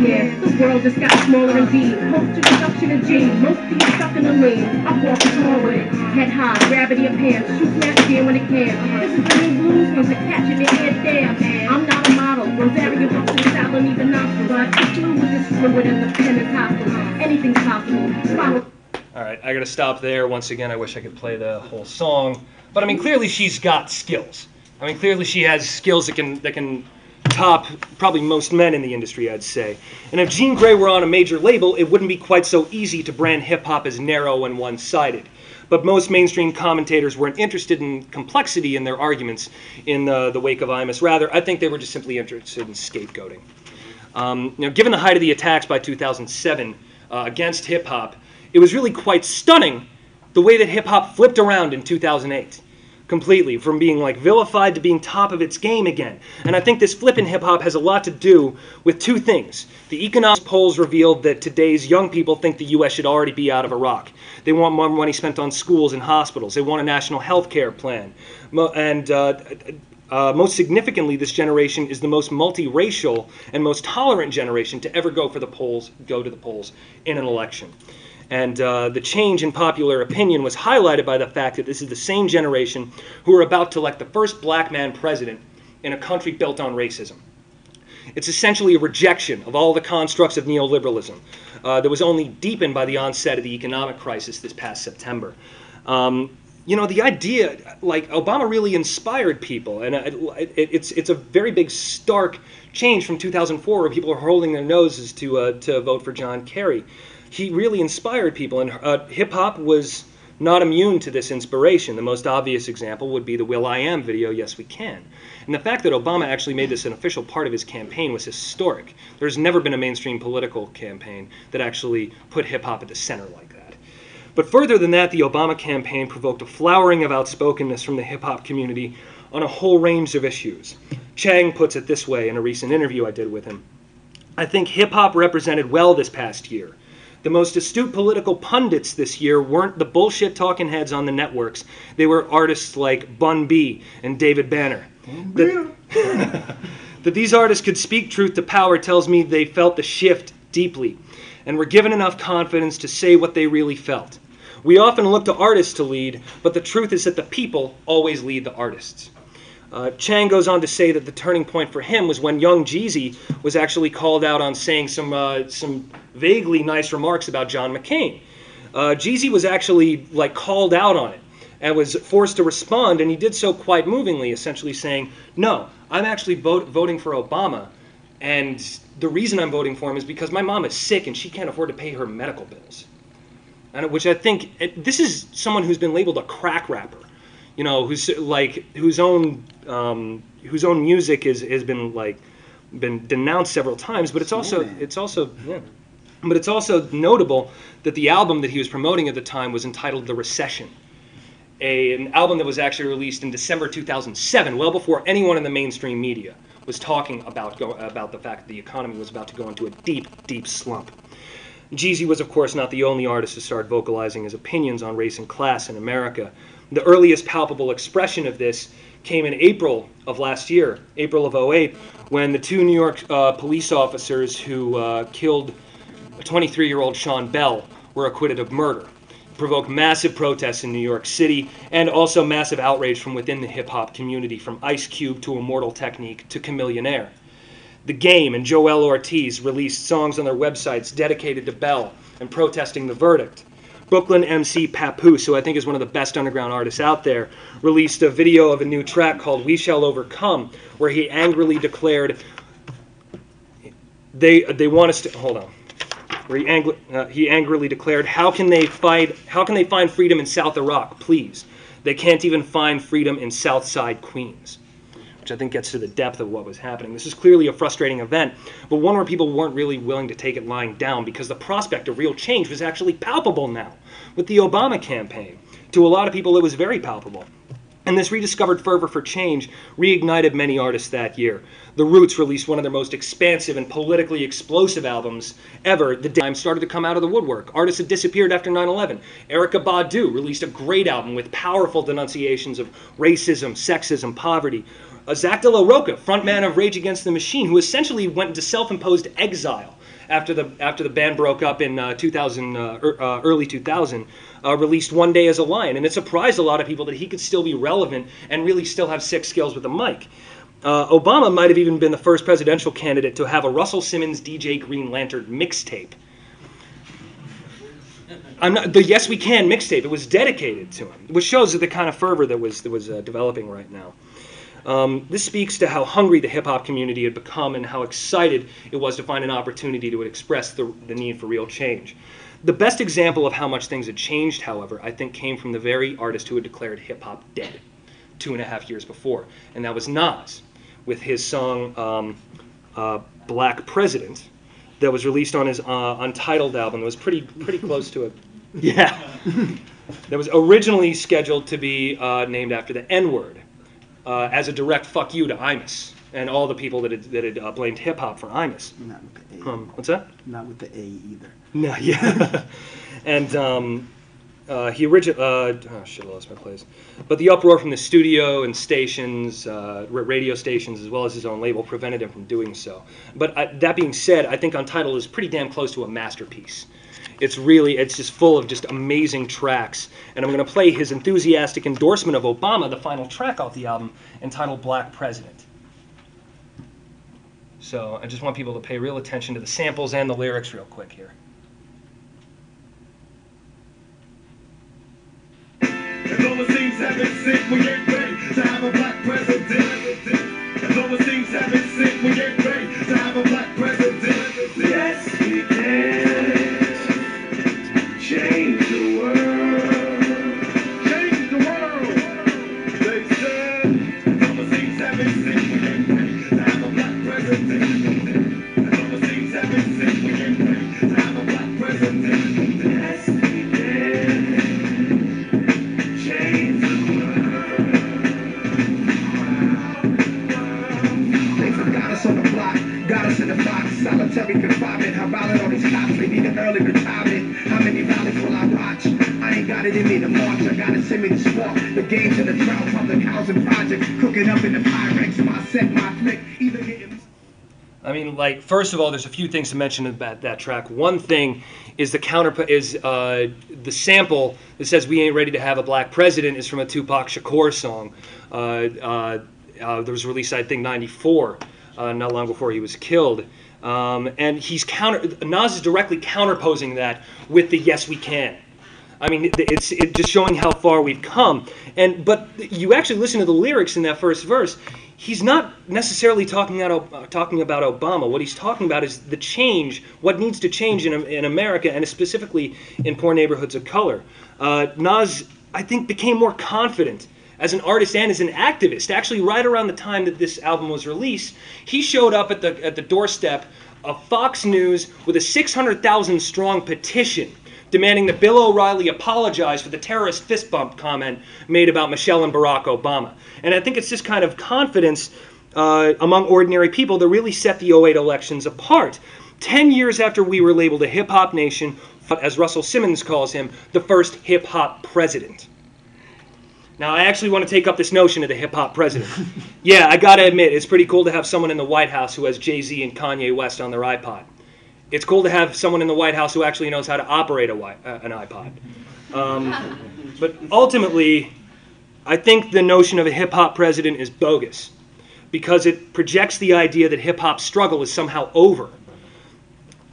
[SPEAKER 6] On. The world just got smaller indeed. Post to reduction in jeans. Most people stuck in the lane. I walk with it. Head high, gravity of pants. Shoot snatch gear when it can. This is the new blues ones that catch in head damn. I'm not a model. Rosario bucks and salad need the nostril. But the fluid and the pen is hostile. Anything's possible. Follow.
[SPEAKER 3] All right, I got to stop there. Once again, I wish I could play the whole song, but I mean, clearly she's got skills. I mean, clearly she has skills that can that can top probably most men in the industry, I'd say. And if Jean Grae were on a major label, it wouldn't be quite so easy to brand hip hop as narrow and one-sided. But most mainstream commentators weren't interested in complexity in their arguments in the, the wake of Imus. Rather, I think they were just simply interested in scapegoating. Um, know, given the height of the attacks by 2007 uh, against hip hop, it was really quite stunning the way that hip hop flipped around in 2008 completely from being like vilified to being top of its game again. And I think this flip in hip hop has a lot to do with two things. The economics polls revealed that today's young people think the US should already be out of Iraq. They want more money spent on schools and hospitals. They want a national health care plan. And uh, uh, most significantly, this generation is the most multiracial and most tolerant generation to ever go for the polls, go to the polls in an election. And uh, the change in popular opinion was highlighted by the fact that this is the same generation who are about to elect the first black man president in a country built on racism. It's essentially a rejection of all the constructs of neoliberalism uh, that was only deepened by the onset of the economic crisis this past September. Um, you know, the idea, like Obama really inspired people, and it, it, it's it's a very big stark change from 2004, where people are holding their noses to uh, to vote for John Kerry. He really inspired people, and uh, hip hop was not immune to this inspiration. The most obvious example would be the will.i.am video, Yes We Can. And the fact that Obama actually made this an official part of his campaign was historic. There's never been a mainstream political campaign that actually put hip hop at the center like that. But further than that, the Obama campaign provoked a flowering of outspokenness from the hip hop community on a whole range of issues. Chang puts it this way in a recent interview I did with him I think hip hop represented well this past year. The most astute political pundits this year weren't the bullshit talking heads on the networks. They were artists like Bun B and David Banner. That, that these artists could speak truth to power tells me they felt the shift deeply and were given enough confidence to say what they really felt. We often look to artists to lead, but the truth is that the people always lead the artists. Uh, Chang goes on to say that the turning point for him was when young Jeezy was actually called out on saying some uh, some vaguely nice remarks about John McCain. Uh, Jeezy was actually like called out on it and was forced to respond, and he did so quite movingly, essentially saying, "No, I'm actually vote- voting for Obama, and the reason I'm voting for him is because my mom is sick and she can't afford to pay her medical bills." And which I think it, this is someone who's been labeled a crack rapper you know, who's like whose own um, whose own music is has been like been denounced several times, but it's also
[SPEAKER 2] Snowman.
[SPEAKER 3] it's also yeah. But it's also notable that the album that he was promoting at the time was entitled The Recession. A, an album that was actually released in December 2007, well before anyone in the mainstream media was talking about, go, about the fact that the economy was about to go into a deep, deep slump. Jeezy was, of course, not the only artist to start vocalizing his opinions on race and class in America. The earliest palpable expression of this came in April of last year, April of 08, when the two New York uh, police officers who uh, killed 23 year old Sean Bell were acquitted of murder. Provoked massive protests in New York City and also massive outrage from within the hip hop community, from Ice Cube to Immortal Technique to Chamillionaire. The Game and Joel Ortiz released songs on their websites dedicated to Bell and protesting the verdict. Brooklyn MC Papoose, who I think is one of the best underground artists out there, released a video of a new track called We Shall Overcome, where he angrily declared, they, they want us to. Hold on. where he, uh, he angrily declared, "How can they fight? How can they find freedom in South Iraq? Please, they can't even find freedom in Southside Queens." Which I think gets to the depth of what was happening. This is clearly a frustrating event, but one where people weren't really willing to take it lying down because the prospect of real change was actually palpable now with the Obama campaign. To a lot of people, it was very palpable. And this rediscovered fervor for change reignited many artists that year. The Roots released one of their most expansive and politically explosive albums ever. The Dime started to come out of the woodwork. Artists had disappeared after 9 11. Erykah Badu released a great album with powerful denunciations of racism, sexism, poverty. Uh, Zack de la Rocha, frontman of Rage Against the Machine, who essentially went into self imposed exile after the after the band broke up in uh, 2000, uh, er, uh, early 2000, uh, released "One Day as a Lion," and it surprised a lot of people that he could still be relevant and really still have sick skills with a mic. Uh, Obama might have even been the first presidential candidate to have a Russell Simmons DJ Green Lantern mixtape. I'm not, the Yes We Can mixtape. It was dedicated to him, which shows the kind of fervor that was that was developing right now. Um, this speaks to how hungry the hip hop community had become and how excited it was to find an opportunity to express the, the need for real change. The best example of how much things had changed, however, I think came from the very artist who had declared hip hop dead two and a half years before, and that was Nas with his song um, uh, Black President that was released on his uh, untitled album that was pretty, pretty close to it. Yeah. that was originally scheduled to be uh, named after the N word uh, as a direct fuck you to Imus and all the people that had, that had uh, blamed hip hop for Imus.
[SPEAKER 2] Not with the A.
[SPEAKER 3] Um, what's that?
[SPEAKER 2] Not with the A either.
[SPEAKER 3] No, yeah. and um, uh, he originally, uh, oh shit, I lost my place. But the uproar from the studio and stations, uh, ra- radio stations, as well as his own label, prevented him from doing so. But uh, that being said, I think Untitled is pretty damn close to a masterpiece. It's really, it's just full of just amazing tracks. And I'm going to play his enthusiastic endorsement of Obama, the final track off the album, entitled Black President. So I just want people to pay real attention to the samples and the lyrics real quick here.
[SPEAKER 4] Yes, we can In me to march, I got it in me to spark. The games in the drought, public housing project, cooking up in the Pyrex, my set, my flick, either getting.
[SPEAKER 3] I mean, like first of all, there's a few things to mention about that track. One thing is the counter is uh, the sample that says "We ain't ready to have a black president" is from a Tupac Shakur song. Uh, uh, uh, that was released, I think, '94, uh, not long before he was killed. Um, and he's counter Nas is directly counterposing that with the "Yes We Can." I mean, it's it just showing how far we've come. And but you actually listen to the lyrics in that first verse. He's not necessarily talking about uh, talking about Obama. What he's talking about is the change, what needs to change in in America, and specifically in poor neighborhoods of color. Uh, Nas, I think, became more confident as an artist and as an activist. Actually, right around the time that this album was released, he showed up at the at the doorstep of Fox News with a 600,000 strong petition demanding that Bill O'Reilly apologize for the terrorist fist bump comment made about Michelle and Barack Obama. And I think it's this kind of confidence uh, among ordinary people that really set the 08 elections apart. Ten years after we were labeled a hip hop nation, as Russell Simmons calls him, the first hip hop president. Now, I actually want to take up this notion of the hip hop president. yeah, I gotta admit, it's pretty cool to have someone in the White House who has Jay Z and Kanye West on their iPod. It's cool to have someone in the White House who actually knows how to operate a, uh, an iPod. Um, but ultimately, I think the notion of a hip hop president is bogus because it projects the idea that hip hop's struggle is somehow over.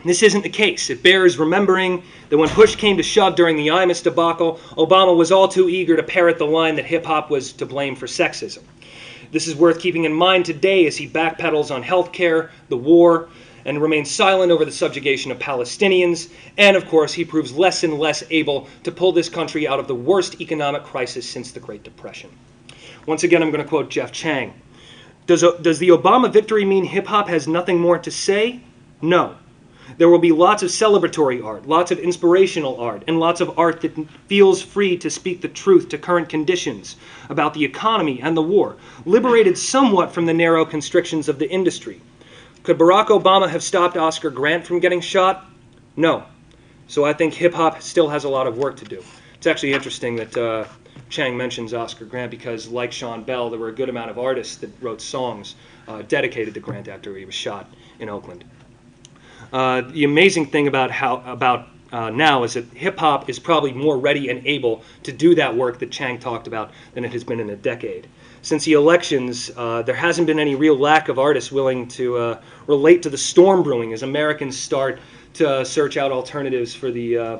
[SPEAKER 3] This isn't the case. It bears remembering that when push came to shove during the Imus debacle, Obama was all too eager to parrot the line that hip hop was to blame for sexism. This is worth keeping in mind today as he backpedals on health care, the war, and remains silent over the subjugation of Palestinians. And of course, he proves less and less able to pull this country out of the worst economic crisis since the Great Depression. Once again, I'm going to quote Jeff Chang. Does, uh, does the Obama victory mean hip hop has nothing more to say? No. There will be lots of celebratory art, lots of inspirational art, and lots of art that feels free to speak the truth to current conditions about the economy and the war, liberated somewhat from the narrow constrictions of the industry. Could Barack Obama have stopped Oscar Grant from getting shot? No. So I think hip hop still has a lot of work to do. It's actually interesting that uh, Chang mentions Oscar Grant because, like Sean Bell, there were a good amount of artists that wrote songs uh, dedicated to Grant after he was shot in Oakland. Uh, the amazing thing about how about uh, now is that hip hop is probably more ready and able to do that work that Chang talked about than it has been in a decade. Since the elections, uh, there hasn't been any real lack of artists willing to uh, relate to the storm brewing as Americans start to search out alternatives for the uh,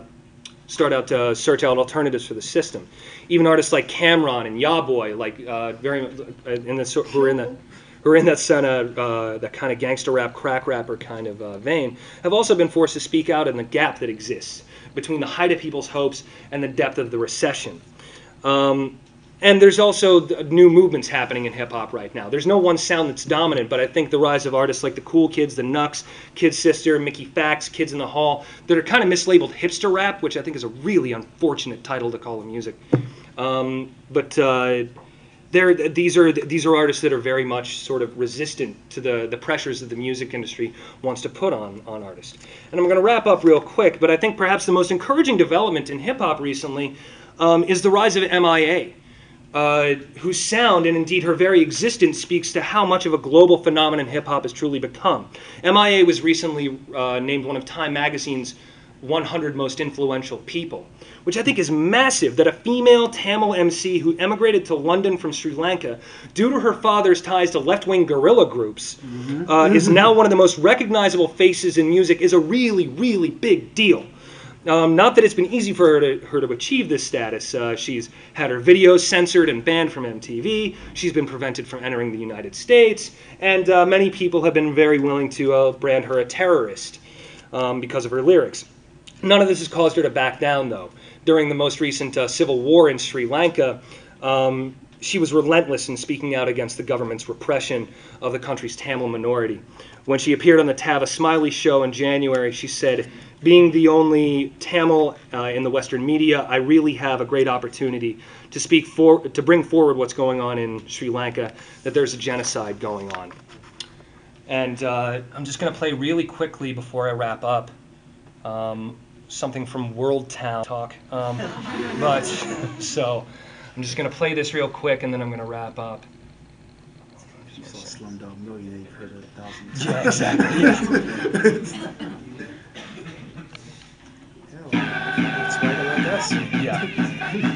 [SPEAKER 3] start out to search out alternatives for the system. Even artists like Cam'ron and Yaboy, like uh, very in the who are in the who are in that kind of uh, that kind of gangster rap, crack rapper kind of uh, vein, have also been forced to speak out in the gap that exists between the height of people's hopes and the depth of the recession. Um, and there's also new movements happening in hip hop right now. There's no one sound that's dominant, but I think the rise of artists like the Cool Kids, the Knux, Kid Sister, Mickey Factz, Kids in the Hall, that are kind of mislabeled hipster rap, which I think is a really unfortunate title to call the music. Um, but uh, these are these are artists that are very much sort of resistant to the, the pressures that the music industry wants to put on on artists. And I'm going to wrap up real quick, but I think perhaps the most encouraging development in hip hop recently um, is the rise of MIA. Uh, whose sound and indeed her very existence speaks to how much of a global phenomenon hip hop has truly become. MIA was recently uh, named one of Time magazine's 100 most influential people, which I think is massive that a female Tamil MC who emigrated to London from Sri Lanka due to her father's ties to left wing guerrilla groups mm-hmm. uh, is now one of the most recognizable faces in music is a really, really big deal. Um, not that it's been easy for her to, her to achieve this status. Uh, she's had her videos censored and banned from MTV. She's been prevented from entering the United States. And uh, many people have been very willing to uh, brand her a terrorist um, because of her lyrics. None of this has caused her to back down, though. During the most recent uh, civil war in Sri Lanka, um, she was relentless in speaking out against the government's repression of the country's Tamil minority. When she appeared on the Tavis Smiley show in January, she said, Being the only Tamil uh, in the Western media, I really have a great opportunity to speak for, to bring forward what's going on in Sri Lanka, that there's a genocide going on. And uh, I'm just going to play really quickly before I wrap up. Um, something from World Town talk. Um, but so I'm just gonna play this real quick and then I'm gonna wrap up.
[SPEAKER 2] You saw Slumdog Millionaire, you've heard it a thousand times.
[SPEAKER 3] Yeah, exactly.
[SPEAKER 2] Yeah. It's right like us.
[SPEAKER 3] yeah.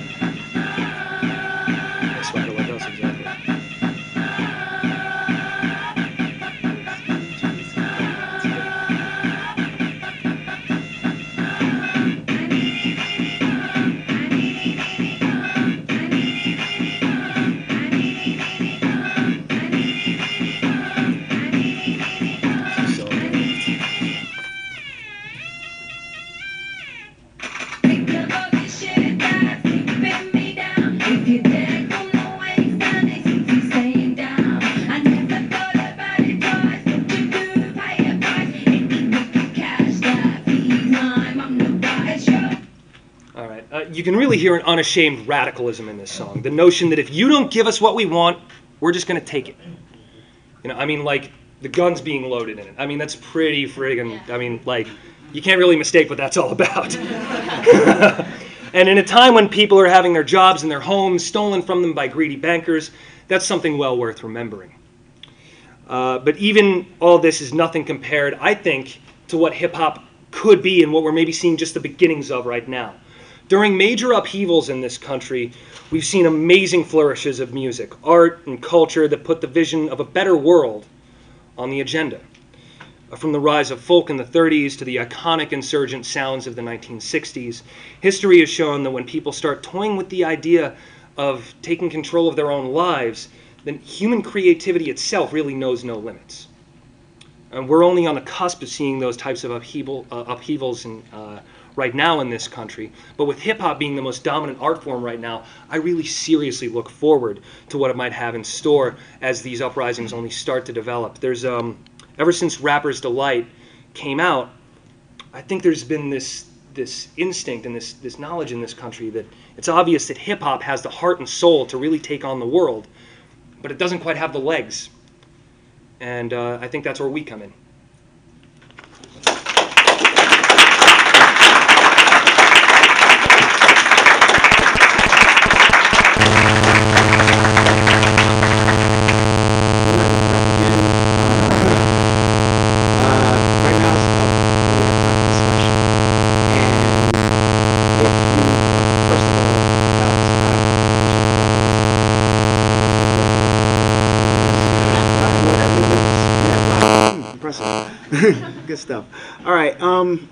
[SPEAKER 3] You can really hear an unashamed radicalism in this song. The notion that if you don't give us what we want, we're just going to take it. You know, I mean, like the guns being loaded in it. I mean, that's pretty friggin'. I mean, like you can't really mistake what that's all about. and in a time when people are having their jobs and their homes stolen from them by greedy bankers, that's something well worth remembering. Uh, but even all this is nothing compared, I think, to what hip hop could be and what we're maybe seeing just the beginnings of right now. During major upheavals in this country, we've seen amazing flourishes of music, art, and culture that put the vision of a better world on the agenda. From the rise of folk in the 30s to the iconic insurgent sounds of the 1960s, history has shown that when people start toying with the idea of taking control of their own lives, then human creativity itself really knows no limits. And we're only on the cusp of seeing those types of upheaval, uh, upheavals in, uh, right now in this country. But with hip hop being the most dominant art form right now, I really seriously look forward to what it might have in store as these uprisings only start to develop. There's um, ever since Rapper's Delight came out, I think there's been this this instinct and this this knowledge in this country that it's obvious that hip hop has the heart and soul to really take on the world, but it doesn't quite have the legs. And uh, I think that's where we come in.
[SPEAKER 2] Good stuff. All right. Um,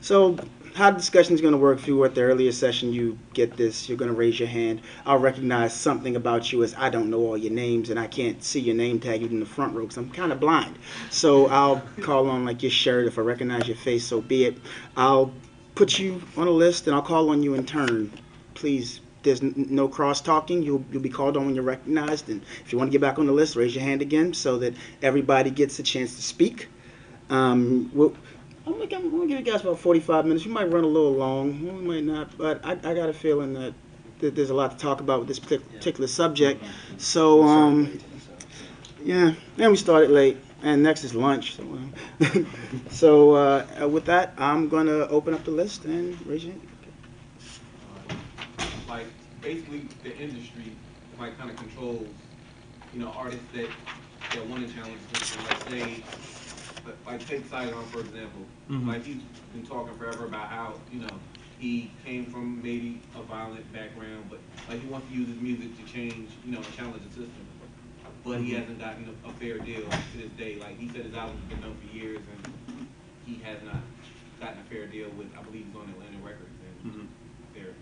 [SPEAKER 2] so how the discussion is going to work through at the earlier session, you get this, you're going to raise your hand. I'll recognize something about you as I don't know all your names and I can't see your name tag even in the front row because I'm kind of blind. So I'll call on like your shirt. If I recognize your face, so be it. I'll put you on a list and I'll call on you in turn. Please, there's no cross talking. You'll, you'll be called on when you're recognized. And if you want to get back on the list, raise your hand again so that everybody gets a chance to speak. Um, we'll, I'm gonna, I'm gonna give you guys about 45 minutes. We might run a little long, we might not, but I, I got a feeling that, that there's a lot to talk about with this partic- particular subject. So, um, yeah, and we started late, and next is lunch. So, uh, so uh, with that, I'm gonna open up the list and raise your hand.
[SPEAKER 7] like basically the industry like kind of controls you know artists that that want to challenge the system. Like say, but, like take Saigon for example.
[SPEAKER 3] Mhm.
[SPEAKER 7] Like he's been talking forever about how you know he came from maybe a violent background, but like he wants to use his music to change you know challenge the system. But he
[SPEAKER 3] Mhm.
[SPEAKER 7] hasn't gotten a, a fair deal to this day. Like he said, his album's been known for years, and he has not gotten a fair deal with I believe he's on Atlantic Records, and
[SPEAKER 3] Mhm.
[SPEAKER 7] they're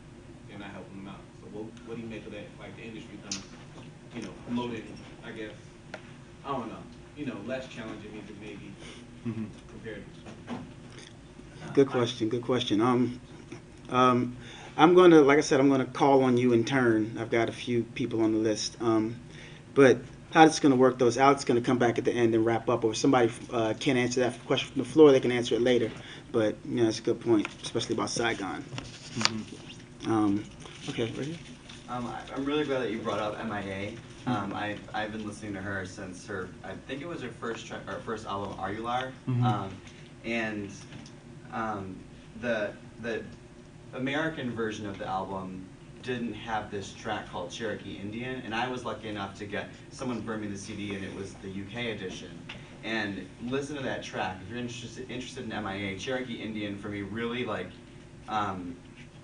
[SPEAKER 7] they're not helping him out. So what what do you make of that? Like the industry kind of, you know, promoting, I guess, I don't know, you know, less challenging music maybe
[SPEAKER 3] Mhm.
[SPEAKER 7] compared.
[SPEAKER 2] Good question. Good question. Um, um, I'm going to, like I said, I'm going to call on you in turn. I've got a few people on the list. Um, but how it's going to work, though, is Alex going to come back at the end and wrap up. Or if somebody uh, can't answer that question from the floor, they can answer it later. But, you know, that's a good point, especially about Saigon. Um, okay, right here.
[SPEAKER 8] Um, I'm really glad that you brought up MIA. Um, I've, I've been listening to her since her, I think it was her first track, her first album, Arular.
[SPEAKER 3] Mhm.
[SPEAKER 8] Um, and um, the the American version of the album didn't have this track called Cherokee Indian, and I was lucky enough to get someone bring me the CD, and it was the UK edition. And listen to that track if you're interested interested in MIA. Cherokee Indian for me really like um,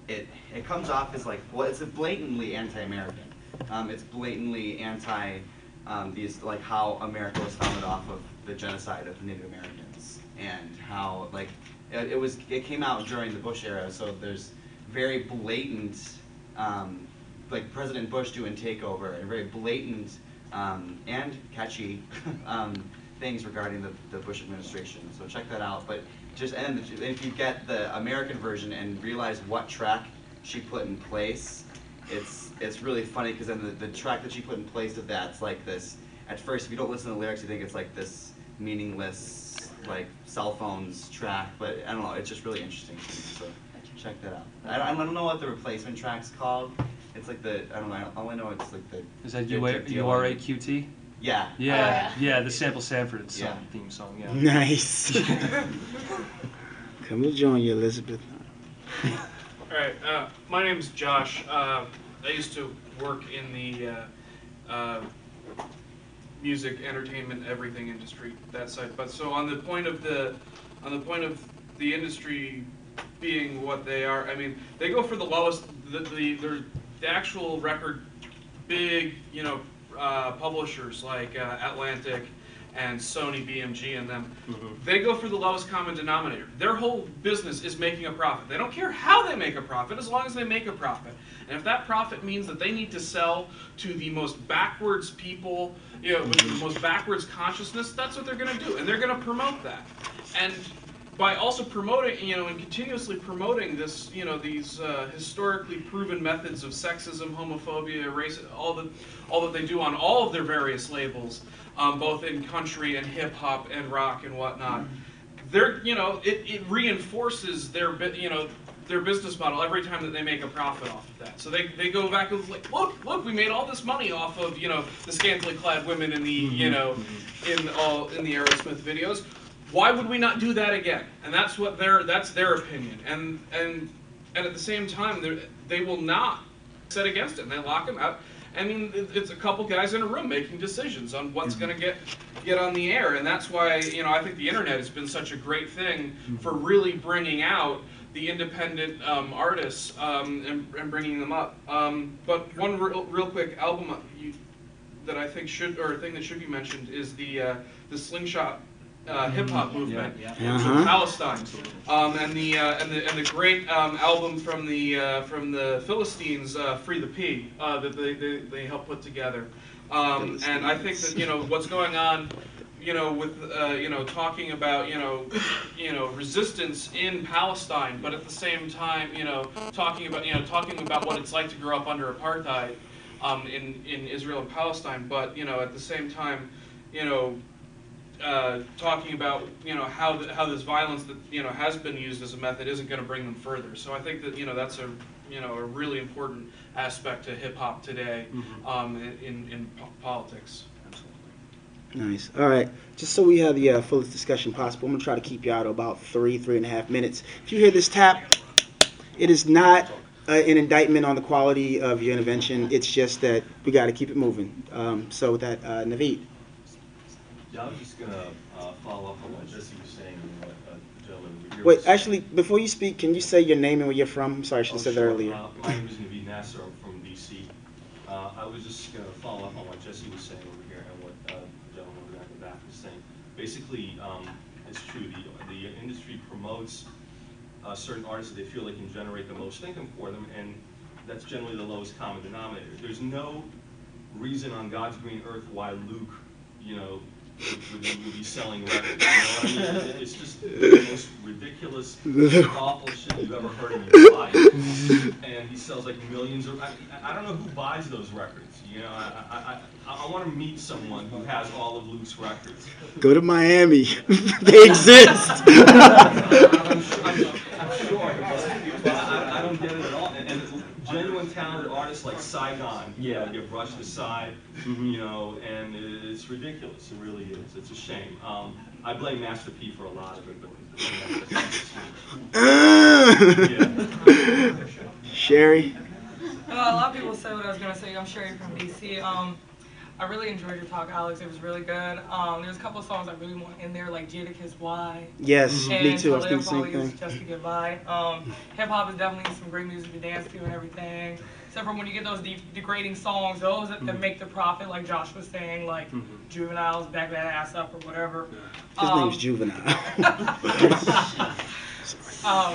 [SPEAKER 8] it it comes off as like well, it's a blatantly anti-American. Um, it's blatantly anti um, these like how America was founded off of the genocide of Native Americans and how like it, it was it came out during the Bush era, so there's very blatant um, like President Bush doing takeover and very blatant um, and catchy um, things regarding the, the Bush administration. So check that out. But just and if you get the American version and realize what track she put in place, it's it's really funny because then the, the track that she put in place of that's like this. At first, if you don't listen to the lyrics, you think it's like this meaningless like cell phones track. But I don't know. It's just really interesting. To me, so check that out. I don't, I don't know what the replacement track's called. It's like the I don't know. All I only know it's like the.
[SPEAKER 3] Is that
[SPEAKER 8] the-
[SPEAKER 3] U
[SPEAKER 8] the-
[SPEAKER 3] U R A Q T?
[SPEAKER 8] Yeah.
[SPEAKER 3] Oh, yeah, yeah, the Sample Sanford song,
[SPEAKER 8] Yeah.
[SPEAKER 3] theme song. Yeah.
[SPEAKER 2] Nice. Come to join you, Elizabeth.
[SPEAKER 9] All right, uh, my name's Josh. Uh, I used to work in the uh, uh, music, entertainment, everything industry, that side. But so on the point of the, on the point of the industry being what they are, I mean, they go for the lowest, the the, their- the actual record, big, you know, uh, publishers like uh, Atlantic and Sony, BMG, and them. They go for the lowest common denominator. Their whole business is making a profit. They don't care how they make a profit as long as they make a profit. And if that profit means that they need to sell to the most backwards people, you know, with the most backwards consciousness, that's what they're going to do. And they're going to promote that. And by also promoting, you know, and continuously promoting this, you know, these uh, historically proven methods of sexism, homophobia, race, all the, all that they do on all of their various labels, um, both in country and hip hop and rock and whatnot. They're, you know, it, it reinforces their, you know, their business model every time that they make a profit off of that. So they, they go back and like, look, look, we made all this money off of, you know, the scantily clad women in the, you know, in all in the Aerosmith videos why would we not do that again? And that's what their that's their opinion. And and and at the same time, they they will not set against it. And they lock them out. I mean, it's a couple guys in a room making decisions on what's going to get get on the air, and that's why you know I think the internet has been such a great thing for really bringing out the independent um, artists um, and, and bringing them up. Um, but one real, real quick album uh, you, that I think should or a thing that should be mentioned is the uh, the slingshot uh, hip hop movement
[SPEAKER 2] yeah.
[SPEAKER 9] from
[SPEAKER 2] Uh-huh.
[SPEAKER 9] Palestine, um, and the uh, and the and the great um, album from the uh, from the Philistines, uh, "Free the P," uh, that they, they they helped put together. Um, and I think that you know what's going on, you know, with uh, you know talking about you know you know resistance in Palestine, but at the same time you know talking about you know talking about what it's like to grow up under apartheid um, in in Israel and Palestine, but you know at the same time you know uh, talking about you know how the, how this violence that you know has been used as a method isn't going to bring them further. So I think that you know that's a you know a really important aspect to hip hop today um, in in po- politics.
[SPEAKER 2] Nice. All right. Just so we have the uh, fullest discussion possible, I'm gonna try to keep you out of about three, three and a half minutes. If you hear this tap, it is not uh, an indictment on the quality of your intervention. It's just that we got to keep it moving. Um, so with that, uh, Naveed.
[SPEAKER 10] Yeah, I was just gonna uh, follow up on what Jesse was saying and what uh, the gentleman here
[SPEAKER 2] Wait,
[SPEAKER 10] was saying.
[SPEAKER 2] actually, before you speak, can you say your name and where you're from? I'm sorry, I should have
[SPEAKER 10] Oh,
[SPEAKER 2] said that earlier.
[SPEAKER 10] Uh, My name is Naveed Nasser, I'm from DC. Uh, I was just gonna follow up on what Jesse was saying over here and what uh, the gentleman over there in the back was saying. Basically, um, it's true, the, the industry promotes uh, certain artists that they feel they can generate the most income for them, and that's generally the lowest common denominator. There's no reason on God's green earth why Luke, you know, would, would, would be selling records. You know what I mean? It's just the most ridiculous, awful shit you've ever heard in your life. And he sells like millions of. I, I don't know who buys those records. You know, I I, I, I want to meet someone who has all of Luke's records.
[SPEAKER 2] Go to Miami. they exist.
[SPEAKER 10] I'm sure, I'm, I'm sure, but I, I don't get it at all. And, and genuine talented artists like Saigon, you know, get brushed aside, you know, and it's ridiculous. It really is. It's a shame. Um, I blame Master P for a lot of it, but.
[SPEAKER 2] Sherry.
[SPEAKER 11] Uh, a lot of people said what I was gonna say. I'm Sherry from DC. Um, I really enjoyed your talk, Alex. It was really good. Um, there's a couple of songs I really want in there, like Jadakiss Why.
[SPEAKER 2] Yes, me too. I was thinking the
[SPEAKER 11] Khalil
[SPEAKER 2] same
[SPEAKER 11] Fawley's
[SPEAKER 2] thing.
[SPEAKER 11] Just to Get By. Um, hip hop is definitely some great music to dance to and everything. Except for when you get those de- degrading songs, those that,
[SPEAKER 2] Mm-hmm.
[SPEAKER 11] that make the profit, like Josh was saying, like juveniles, back that ass up or whatever.
[SPEAKER 2] His
[SPEAKER 11] Um,
[SPEAKER 2] name's Juvenile.
[SPEAKER 11] Um,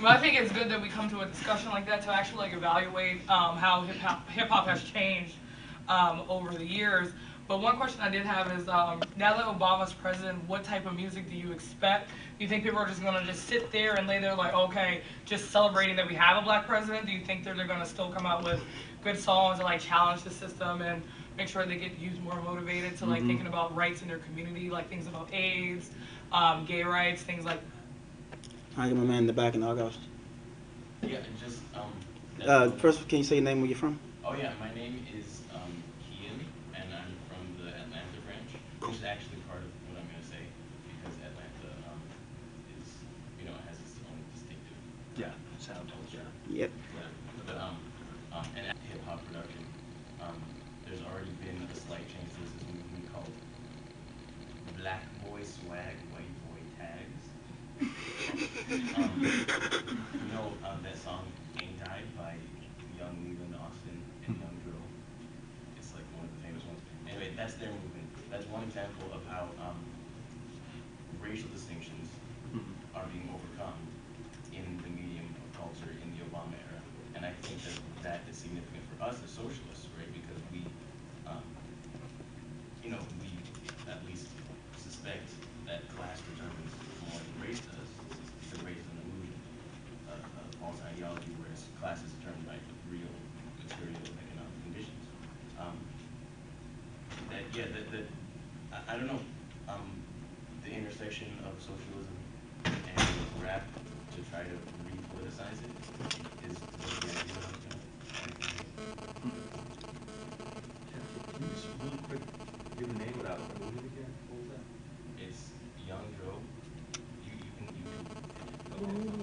[SPEAKER 11] but I think it's good that we come to a discussion like that to actually like evaluate um, how hip hop has changed um, over the years. But one question I did have is um, now that Obama's president, what type of music do you expect? Do you think people are just gonna just sit there and lay there like, okay, just celebrating that we have a black president? Do you think that they're gonna still come out with good songs and like challenge the system and make sure they get youth more motivated to like
[SPEAKER 2] Mhm.
[SPEAKER 11] thinking about rights in their community, like things about AIDS, um, gay rights, things like
[SPEAKER 2] I got my man in the back, and I'll go.
[SPEAKER 12] Yeah, just, um.
[SPEAKER 2] Uh, first, can you say your name, where you're from?
[SPEAKER 12] Oh, yeah, my name is, um, Kian, and I'm from the Atlanta branch, which is actually part of what I'm gonna say, because Atlanta, um, is, you know, has its own distinctive.
[SPEAKER 10] Yeah, sound
[SPEAKER 12] culture.
[SPEAKER 2] Yep.
[SPEAKER 12] Yeah, but, um, um, and hip hop production, um, there's already been a slight change to this, this movement called Black Boy Swag, White Boy Tags. Um, you know uh, that song "Ain't Died" by Young Leland Austin and Young Dro. It's like one of the famous ones. Anyway, that's their movement. That's one example of how, um, racial distinctions are being overcome in the medium of culture in the Obama era. And I think that that is significant for us as socialists, right? Because we, um, you know, we at least suspect that class determines more than race does, because race is an illusion, a, a false ideology, whereas class is determined by real material economic conditions. Um, that, yeah, that, that, I, I don't know, um, the intersection of socialism and rap to try to re-politicize it is what the idea of, you know,
[SPEAKER 13] Can you just really quick give the name without moving it again? What was that?
[SPEAKER 12] It's Young Joe. You, you can, you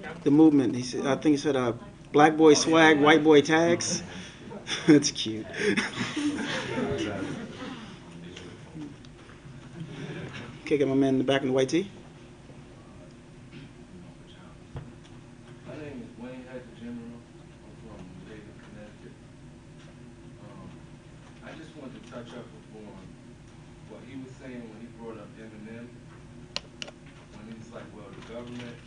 [SPEAKER 12] can.
[SPEAKER 2] The movement. He said, I think he said, uh, "Black boy swag, white boy tags." That's cute. Okay, got my man in the back in the white tee.
[SPEAKER 14] My name is Wayne Hector General. I'm from New Haven, Connecticut. Um, I just wanted to touch up upon what he was saying when he brought up Eminem. When he was like, well, the government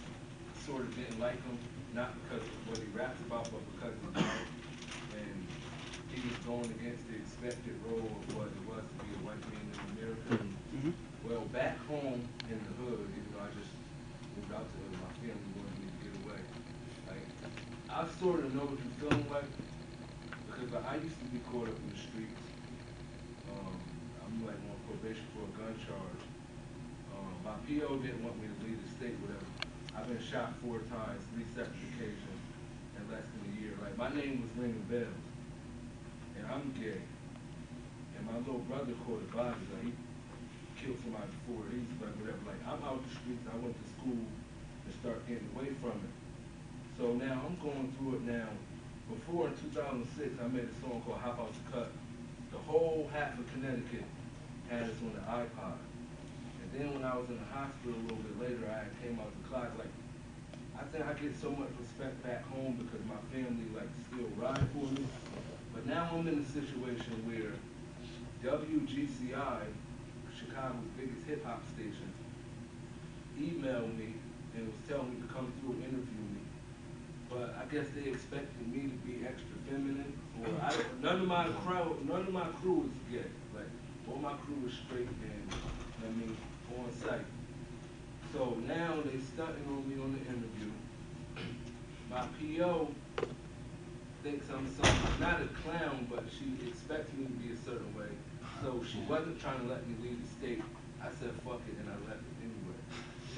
[SPEAKER 14] sort of didn't like him, not because of what he raps about, but because he's white. And he was going against the expected role of what it was to be a white man in America. Well, back home in the hood, even though I just moved out to the hood, my family wanted me to get away. Like, I sort of know what you're feeling like, because like, I used to be caught up in the streets. Um, I'm like on probation for a gun charge. Um, my PO didn't want me to leave the state, whatever. I've been shot four times, three separate occasions, in less than a year. Like, my name was ringing bells, and I'm gay. And my little brother caught a body, like, he killed somebody before, he's like, whatever, like, I'm out the streets, I went to school and start getting away from it. So now I'm going through it now. Before in two thousand six, I made a song called Hop Out the Cut. The whole half of Connecticut had us on the iPod. And then when I was in the hospital a little bit later, I came out the class, like, I think I get so much respect back home because my family, like, still ride for me. But now I'm in a situation where WGCI, Chicago's biggest hip hop station, emailed me and was telling me to come through and interview me. But I guess they expected me to be extra feminine, or I, none of my crowd, none of my crew is gay. Like, all my crew is straight and, I mean, on site. So now they stunting on me on the interview. My PO thinks I'm some, not a clown, but she expects me to be a certain way. So she wasn't trying to let me leave the state. I said, fuck it, and I left it anyway.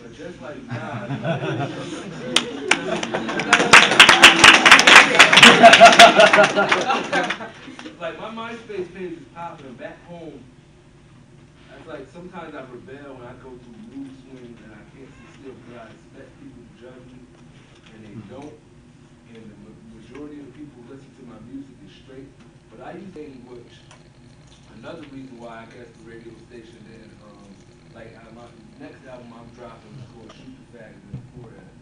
[SPEAKER 14] But just like God. like my MySpace page is popping back home. It's like sometimes I rebel when I go through mood swings and I can't sit still because I expect people to judge me, and they hmm. don't. And the ma- majority of the people who listen to my music is straight. But I use which another reason why I guess the radio station then, um, like uh, my next album I'm dropping is called Shoot the Faggot in the Forehead.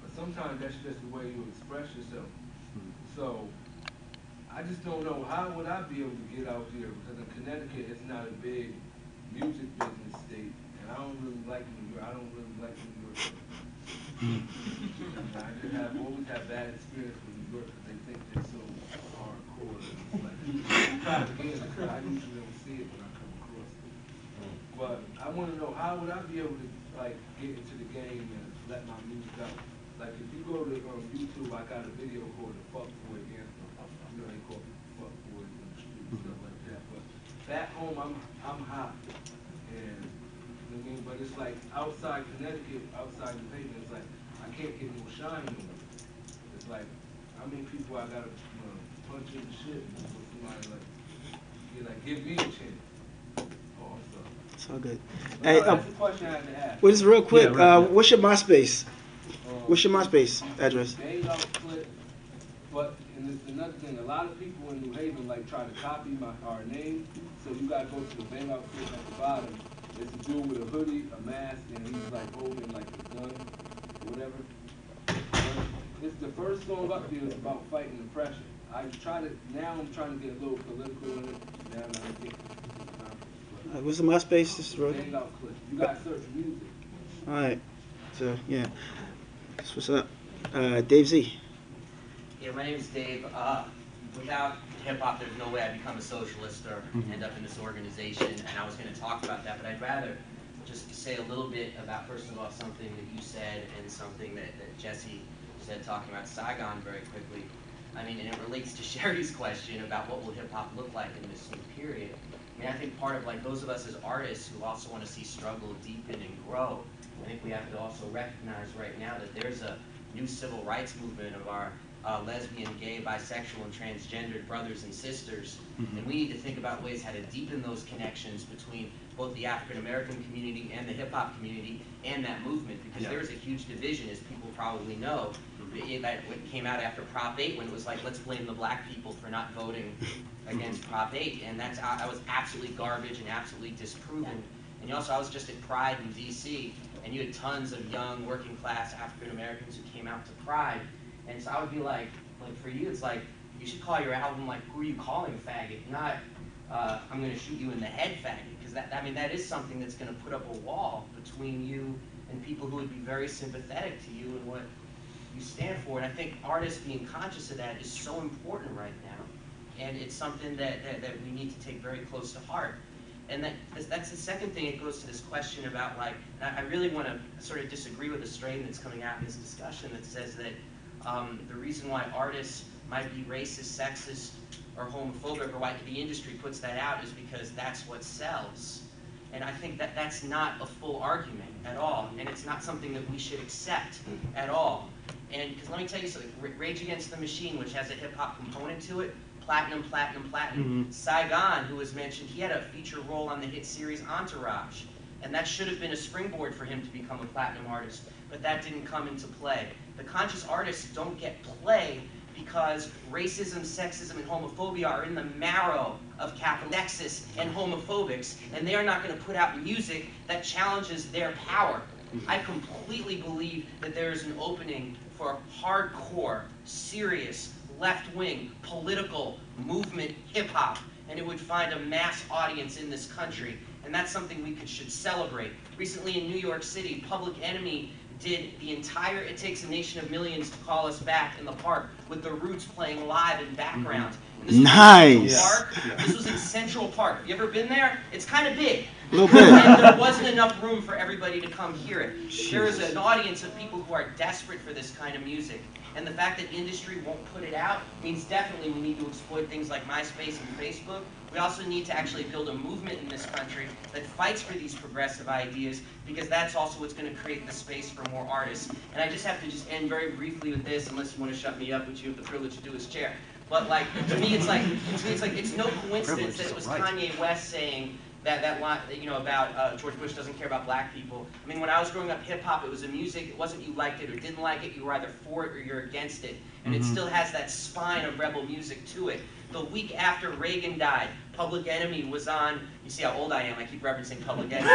[SPEAKER 14] But sometimes that's just the way you express yourself. So I just don't know how would I be able to get out there because in Connecticut it's not a big music business state, and I don't really like New York. I don't really like New York. I just have always had bad experience with New York because they think they're so hardcore. And it's like propaganda. I usually don't see it when I come across it. But I want to know how would I be able to like get into the game and let my music out? Like if you go to um, YouTube, I got a video called the Fuck Boy Anthem. You know they call people fuck boys in the street and stuff like that. But back home, I'm I'm hot, and you know what I mean. But it's like outside Connecticut, outside New Haven, it's like I can't get no shine no more. It's like how many people I gotta you know, punch in the shit for somebody like you like give me a chance. Oh,
[SPEAKER 2] It's all good.
[SPEAKER 14] But
[SPEAKER 2] Hey,
[SPEAKER 14] no,
[SPEAKER 2] uh,
[SPEAKER 14] the question I had to ask.
[SPEAKER 2] well, just real quick.
[SPEAKER 14] Yeah,
[SPEAKER 2] uh,
[SPEAKER 14] right.
[SPEAKER 2] what's your MySpace?
[SPEAKER 14] Um,
[SPEAKER 2] What's your MySpace address?
[SPEAKER 14] Bang out clip, but, and it's another thing, a lot of people in New Haven like try to copy my, our name, so you gotta go to the bang out clip at the bottom. It's a dude with a hoodie, a mask, and he's like holding like a gun, whatever. But It's the first song up there is about fighting depression. I try to, now I'm trying to get a little political in it, now that I think.
[SPEAKER 2] Uh, what's the MySpace? This is
[SPEAKER 14] Hang. You got search music.
[SPEAKER 2] All right. So yeah, that's what's up. Uh, Dave Z.
[SPEAKER 15] Yeah, my name is Dave. Uh, without hip hop, there's no way I'd become a socialist or
[SPEAKER 2] Mhm.
[SPEAKER 15] end up in this organization. And I was going to talk about that, but I'd rather just say a little bit about, first of all, something that you said and something that, that Jesse said, talking about Saigon very quickly. I mean, and it relates to Sherry's question about what will hip hop look like in this new period. I mean, I think part of like those of us as artists who also want to see struggle deepen and grow, I think we have to also recognize right now that there's a new civil rights movement of our uh, lesbian, gay, bisexual, and transgendered brothers and sisters.
[SPEAKER 2] Mhm.
[SPEAKER 15] And we need to think about ways how to deepen those connections between both the African American community and the hip hop community and that movement because
[SPEAKER 8] Yeah.
[SPEAKER 15] there is a huge division, as people probably know. That came out after Prop 8 when it was like, let's blame the black people for not voting against Prop 8. And that's that was absolutely garbage and absolutely disproven. And you also, I was just at Pride in D.C. and you had tons of young working class African Americans who came out to Pride. And so I would be like, like for you, it's like you should call your album like, who are you calling faggot? Not, uh, I'm going to shoot you in the head faggot. Because that, I mean, that is something that's going to put up a wall between you and people who would be very sympathetic to you and what you stand for. And I think artists being conscious of that is so important right now. And it's something that, that, that we need to take very close to heart. And that, that's- the second thing, it goes to this question about like, I I really want to sort of disagree with the strain that's coming out in this discussion that says that um, the reason why artists might be racist, sexist, or homophobic, or why the industry puts that out is because that's what sells. And I think that that's not a full argument at all, and it's not something that we should accept at all. And because let me tell you something, Rage Against the Machine, which has a hip hop component to it, platinum, platinum, platinum.
[SPEAKER 2] Mhm.
[SPEAKER 15] Saigon, who was mentioned, he had a feature role on the hit series Entourage, and that should have been a springboard for him to become a platinum artist, but that didn't come into play. The conscious artists don't get play because racism, sexism, and homophobia are in the marrow of capital sexist and homophobics, and they are not going to put out music that challenges their power. I completely believe that there is an opening for hardcore, serious, left-wing, political movement hip-hop, and it would find a mass audience in this country, and that's something we could, should celebrate. Recently in New York City, Public Enemy did the entire It Takes a Nation of Millions to Call Us Back in the park with the Roots playing live in background. Was
[SPEAKER 2] Nice.
[SPEAKER 15] Park. This was in Central Park. Have you ever been there? It's kind of big.
[SPEAKER 2] Little bit.
[SPEAKER 15] And there wasn't enough room for everybody to come hear it. There is an audience of people who are desperate for this kind of music. And the fact that industry won't put it out means definitely we need to exploit things like MySpace and Facebook. We also need to actually build a movement in this country that fights for these progressive ideas because that's also what's going to create the space for more artists. And I just have to just end very briefly with this, unless you want to shut me up, which you have the privilege to do as chair. But like to me, it's like to me, it's like it's no coincidence that it was Kanye West saying that that line, you know, about uh, George Bush doesn't care about black people. I mean, when I was growing up, hip hop, it was a music. It wasn't you liked it or didn't like it. You were either for it or you're against it, and it
[SPEAKER 2] Mhm.
[SPEAKER 15] still has that spine of rebel music to it. The week after Reagan died, Public Enemy was on. You see how old I am? I keep referencing Public Enemy.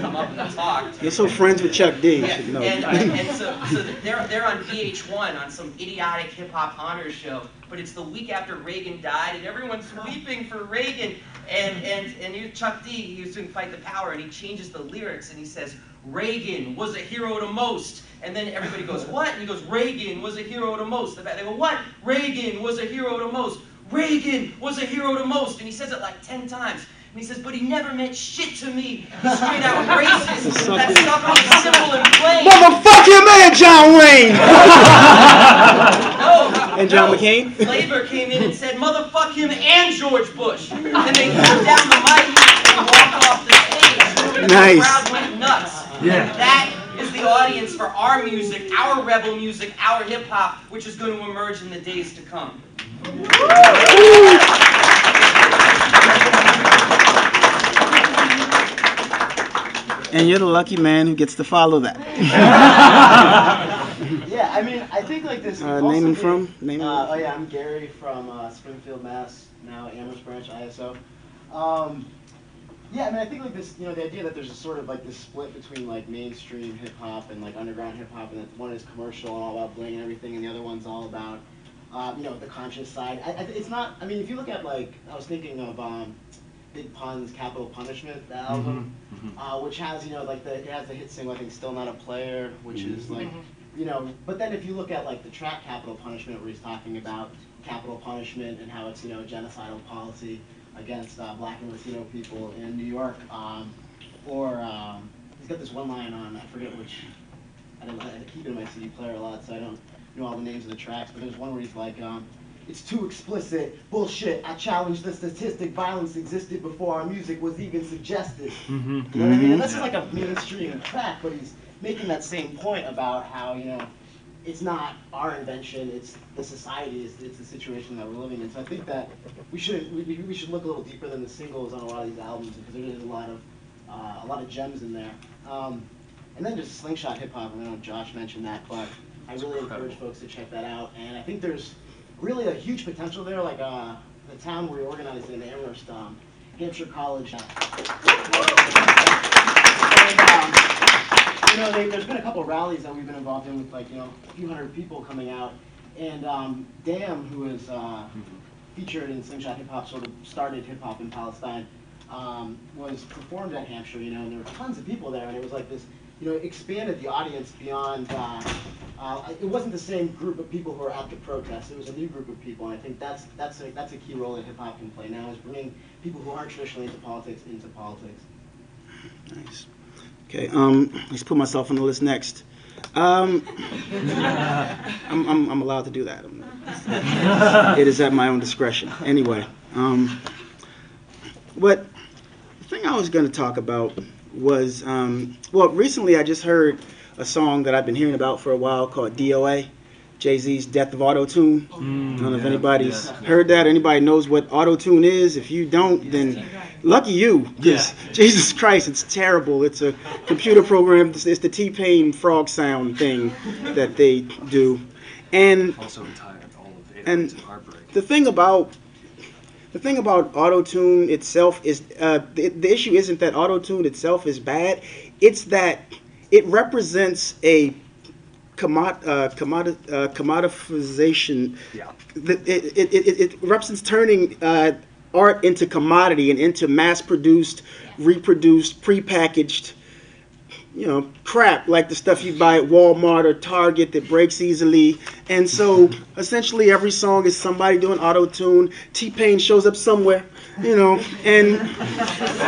[SPEAKER 15] Come up and talk.
[SPEAKER 2] You're so friends with Chuck D. You
[SPEAKER 15] Yeah,
[SPEAKER 2] should know.
[SPEAKER 15] and, and, and so, so they're, they're on VH1 on some idiotic hip hop honors show, but it's the week after Reagan died, and everyone's weeping for Reagan. And and and you, Chuck D, he was doing Fight the Power, and he changes the lyrics, and he says, Reagan was a hero to most. And then everybody goes, what? And he goes, Reagan was a hero to most. They go, what? Reagan was a hero to most. Reagan was a hero to most. And he says it like 10 times. And he says, but he never meant shit to me. He's straight out racist. That stuff was simple and plain.
[SPEAKER 2] Motherfuck your man, John Wayne.
[SPEAKER 15] No.
[SPEAKER 2] And John
[SPEAKER 15] no.
[SPEAKER 2] McCain?
[SPEAKER 15] Flavor came in and said, motherfuck him and George Bush. And they threw down the mic and walked off the stage. And
[SPEAKER 2] Nice.
[SPEAKER 15] The crowd went nuts.
[SPEAKER 2] Yeah.
[SPEAKER 15] And that is the audience for our music, our rebel music, our hip hop, which is going to emerge in the days to come.
[SPEAKER 2] And you're the lucky man who gets to follow that.
[SPEAKER 16] yeah, I mean, I think like this.
[SPEAKER 2] Uh, and from? Name
[SPEAKER 16] uh, oh yeah, I'm Gary from uh, Springfield, Mass. Now Amherst Branch ISO. Um, yeah, I mean, I think like this, you know, the idea that there's a sort of like this split between like mainstream hip hop and like underground hip hop, and that one is commercial and all about bling and everything, and the other one's all about, uh, you know, the conscious side. I, I, it's not. I mean, if you look at like, I was thinking of. Um, Big Pun's Capital Punishment, the album, uh, which has you know like the it has the hit single I think Still Not a Player, which is like you know. But then if you look at like the track Capital Punishment, where he's talking about capital punishment and how it's you know a genocidal policy against uh, black and Latino people in New York, um, or um, he's got this one line on I forget which. I don't I keep it in my CD player a lot, so I don't know all the names of the tracks. But there's one where he's like, um, "It's too explicit, bullshit. I challenge the statistic. Violence existed before our music was even suggested."
[SPEAKER 2] Mhm.
[SPEAKER 16] You know what I mean? And this is like a mainstream track, but he's making that same point about how you know it's not our invention; it's the society, it's, it's the situation that we're living in. So I think that we should we, we should look a little deeper than the singles on a lot of these albums because there is a lot of uh, a lot of gems in there. Um, and then just slingshot hip hop. I don't know if Josh mentioned that, but I really encourage folks to check that out. And I think there's really a huge potential there. Like uh, the town we organized in Amherst, um, Hampshire College. And, um, you know, they, there's been a couple rallies that we've been involved in with like you know a few hundred people coming out. And um, Dam, who is uh, featured in Slingshot Hip Hop, sort of started hip hop in Palestine, um, was performed at Hampshire, you know, and there were tons of people there, and it was like this, you know, expanded the audience beyond. Uh, uh, it wasn't the same group of people who were at the protest. It was a new group of people, and I think that's that's a, that's a key role that hip hop can play now is bringing people who aren't traditionally into politics into politics.
[SPEAKER 2] Nice. Okay, um, let's put myself on the list next. Um, I'm, I'm, I'm allowed to do that. it is at my own discretion. Anyway, um, but the thing I was going to talk about was, um, well, recently I just heard a song that I've been hearing about for a while called DOA, Jay Z's Death of Auto Tune. I don't know if anybody's heard that. Anybody knows what auto tune is? If you don't, then lucky you, because Jesus Christ, it's terrible. It's a computer program. It's, it's the T Pain frog sound thing that they do, and
[SPEAKER 17] Also retired all of it.
[SPEAKER 2] and
[SPEAKER 17] It's heartbreak.
[SPEAKER 2] the thing about the thing about auto tune itself is uh, the, the issue isn't that auto tune itself is bad. It's that it represents a commod, uh, commodi, uh, commodification.
[SPEAKER 17] Yeah.
[SPEAKER 2] It, it, it, it represents turning uh, art into commodity and into mass-produced, reproduced, prepackaged you know, crap like the stuff you buy at Walmart or Target that breaks easily. And so essentially every song is somebody doing auto tune. T Pain shows up somewhere, you know, and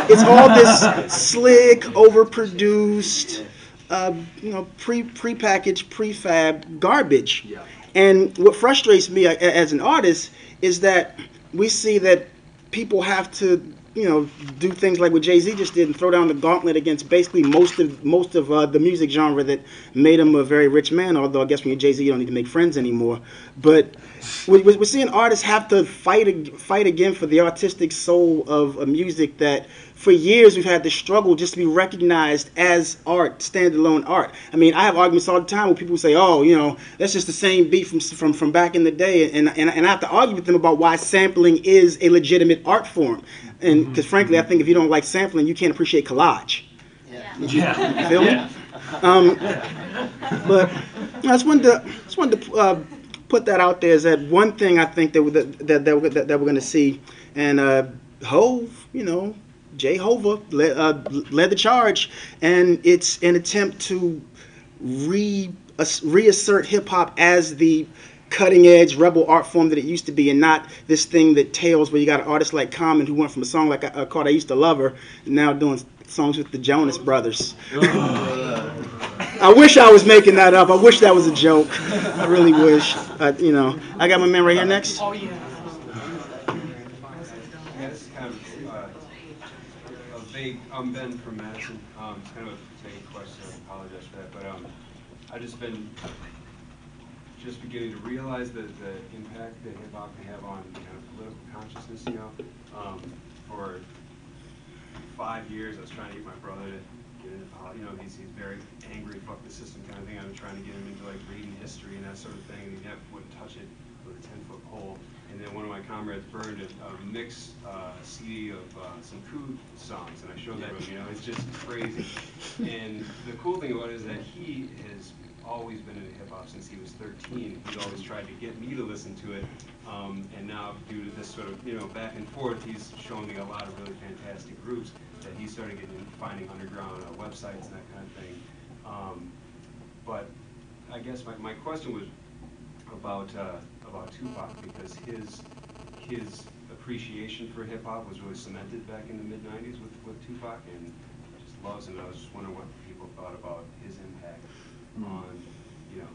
[SPEAKER 2] it's all this slick, overproduced, uh, you know, pre prepackaged, prefab garbage.
[SPEAKER 17] Yeah.
[SPEAKER 2] And what frustrates me as an artist is that we see that people have to, you know, do things like what Jay Z just did and throw down the gauntlet against basically most of most of uh, the music genre that made him a very rich man. Although I guess when you're Jay Z, you don't need to make friends anymore. But we- we're seeing artists have to fight fight again for the artistic soul of a music that for years we've had to struggle just to be recognized as art, standalone art. I mean, I have arguments all the time where people say, "Oh, you know, that's just the same beat from from from back in the day," and and, and I have to argue with them about why sampling is a legitimate art form. And because frankly, I think if you don't like sampling, you can't appreciate collage.
[SPEAKER 16] Yeah.
[SPEAKER 2] You feel me? Um, but I just wanted to just wanted to uh, put that out there. Is that one thing I think that we- that that, that, we're, that, that we're going to see, and uh, Hove, you know, Jay Hova led, uh, led the charge, and it's an attempt to re reassert hip hop as the cutting edge rebel art form that it used to be, and not this thing that tails where you got an artist like Common who went from a song like uh, called "I Used to Love Her" now doing songs with the Jonas Brothers. I wish I was making that up. I wish that was a joke. I really wish. Uh, you know, I got my man right here next.
[SPEAKER 11] Oh, yeah.
[SPEAKER 18] Yeah, this kind of uh, a vague, I'm Ben from Madison. Um, It's kind of a vague question, I apologize for that, but um, I've just been, just beginning to realize the, the impact that hip hop can have on kind of political consciousness, you know? Um, For five years, I was trying to get my brother to get into politics, you know, he's, he's very angry, fuck the system kind of thing. I've been trying to get him into like reading history and that sort of thing, and he never wouldn't touch it. With a ten-foot pole. And then one of my comrades burned a, a mixed uh, CD of uh, some Coup songs, and I showed that to him. You know, it's just crazy. And the cool thing about it is that he has always been into hip hop since he was 13. He's always tried to get me to listen to it, um, and now due to this sort of you know back and forth, he's shown me a lot of really fantastic groups that he started getting finding underground uh, websites and that kind of thing. Um, but I guess my, my question was about uh, about Tupac because his his appreciation for hip hop was really cemented back in the mid '90s with, with Tupac, and just loves him. I was just wondering what people thought about his impact on you know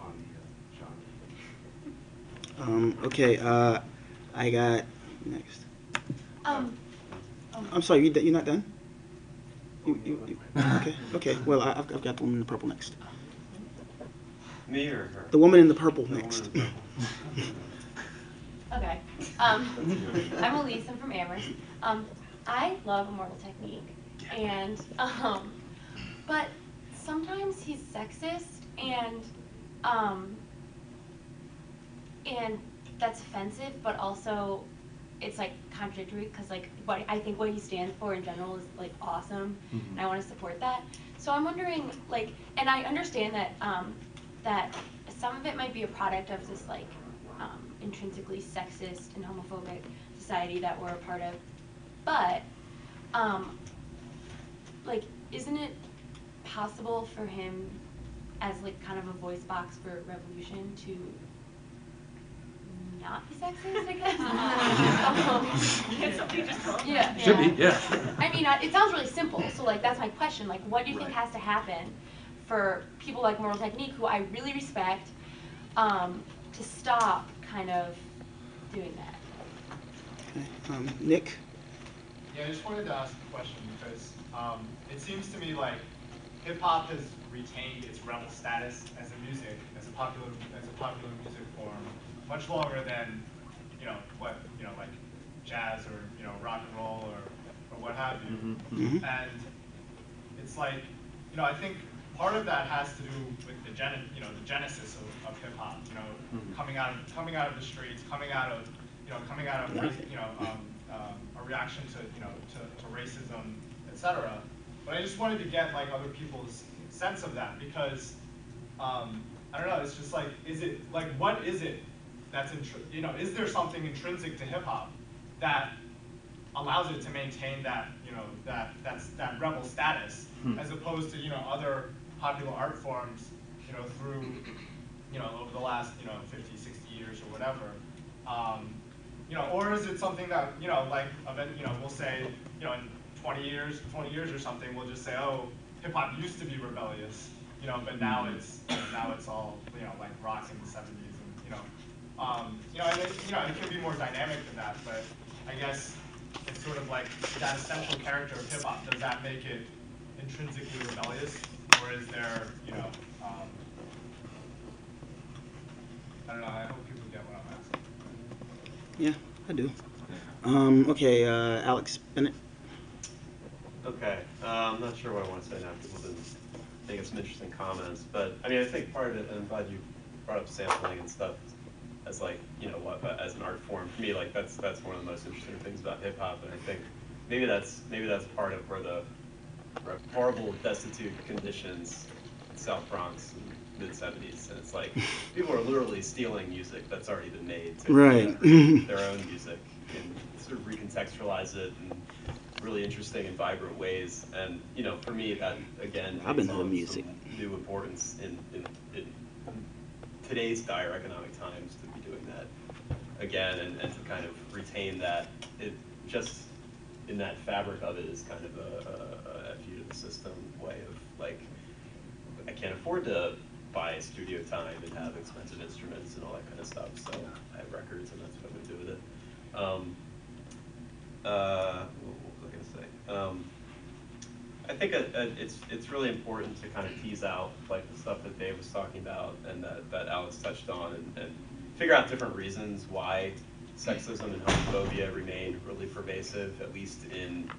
[SPEAKER 18] on the uh, genre.
[SPEAKER 2] Um, okay, uh, I got next.
[SPEAKER 19] Um, oh.
[SPEAKER 2] I'm sorry, you, you're not done? You, you, you, okay, okay. Well, I, I've, I've got the woman in the purple next.
[SPEAKER 20] Me or her?
[SPEAKER 2] The woman in the purple
[SPEAKER 20] The
[SPEAKER 2] next.
[SPEAKER 20] the purple.
[SPEAKER 19] Okay. Um, I'm Elise. I'm from Amherst. Um, I love Immortal Technique, and um, but sometimes he's sexist, and um, and that's offensive, but also it's like contradictory because like what I think what he stands for in general is like awesome, and I want to support that. So I'm wondering like, and I understand that um, that some of it might be a product of this like um, intrinsically sexist and homophobic society that we're a part of, but um, like, isn't it possible for him as like kind of a voice box for revolution to not be sexist, I guess. Um,
[SPEAKER 6] Can somebody just tell him
[SPEAKER 19] Yeah.
[SPEAKER 3] Should be, yeah.
[SPEAKER 19] I mean, I- it sounds really simple. So like, that's my question. Like, what do you think has to happen for people like Immortal Technique, who I really respect, um, to stop kind of doing that?
[SPEAKER 2] Okay, um, Nick?
[SPEAKER 21] Yeah, I just wanted to ask a question because um, it seems to me like hip hop has retained its rebel status as a music, as a popular, as a popular music form, much longer than, you know, what, you know, like jazz or you know rock and roll or, or what have you.
[SPEAKER 2] Mhm.
[SPEAKER 21] And it's like, you know, I think part of that has to do with the gen, you know, the genesis of, of hip hop. You know,
[SPEAKER 2] Mhm.
[SPEAKER 21] coming out of coming out of the streets, coming out of, you know, coming out of, you know, um, um, a reaction to, you know, to, to racism, etc. But I just wanted to get like other people's sense of that because, um, I don't know. It's just like, is it like what is it that's you know, is there something intrinsic to hip hop that allows it to maintain that, you know, that that's that rebel status
[SPEAKER 22] Hmm.
[SPEAKER 21] as opposed to, you know, other popular art forms, you know, through, you know, over the last, you know, 50, 60 years or whatever. Um, you know, or is it something that, you know, like, you know, we'll say, you know, in 20 years, 20 years or something, we'll just say, oh, hip hop used to be rebellious, you know, but now it's, you know, now it's all, you know, like rock in the 70s and, you know, um, you know, and it, you know, it can be more dynamic than that, but I guess it's sort of like that essential character of hip hop. Does that make it intrinsically rebellious, or is there, you know, um, I don't know. I hope people get what I'm asking.
[SPEAKER 2] Yeah, I do. Um, okay, uh, Alex Billet?
[SPEAKER 20] Okay, uh, I'm not sure what I want to say now. People didn't make some interesting comments, but I mean, I think part of it, and I'm glad you brought up sampling and stuff as like, you know, what, uh, as an art form. For me, like that's that's one of the most interesting things about hip hop, and I think maybe that's maybe that's part of where the horrible, destitute conditions in South Bronx in mid '70s, and it's like people are literally stealing music that's already been made to
[SPEAKER 2] Right.
[SPEAKER 20] create their own music and sort of recontextualize it in really interesting and vibrant ways. And you know, for me, that again
[SPEAKER 2] I've been
[SPEAKER 20] on
[SPEAKER 2] music.
[SPEAKER 20] new importance in, in, in today's dire economic times to be doing that again and, and to kind of retain that. It just in that fabric of it is kind of a, a, a to the system way of like I can't afford to buy studio time and have expensive instruments and all that kind of stuff. So I have records and that's what I'm gonna do with it. Um, uh, what was I gonna say? Um, I think it, it- it's it's really important to kind of tease out like the stuff that Dave was talking about and that, that Alex touched on and, and figure out different reasons why sexism and homophobia remain really pervasive, at least in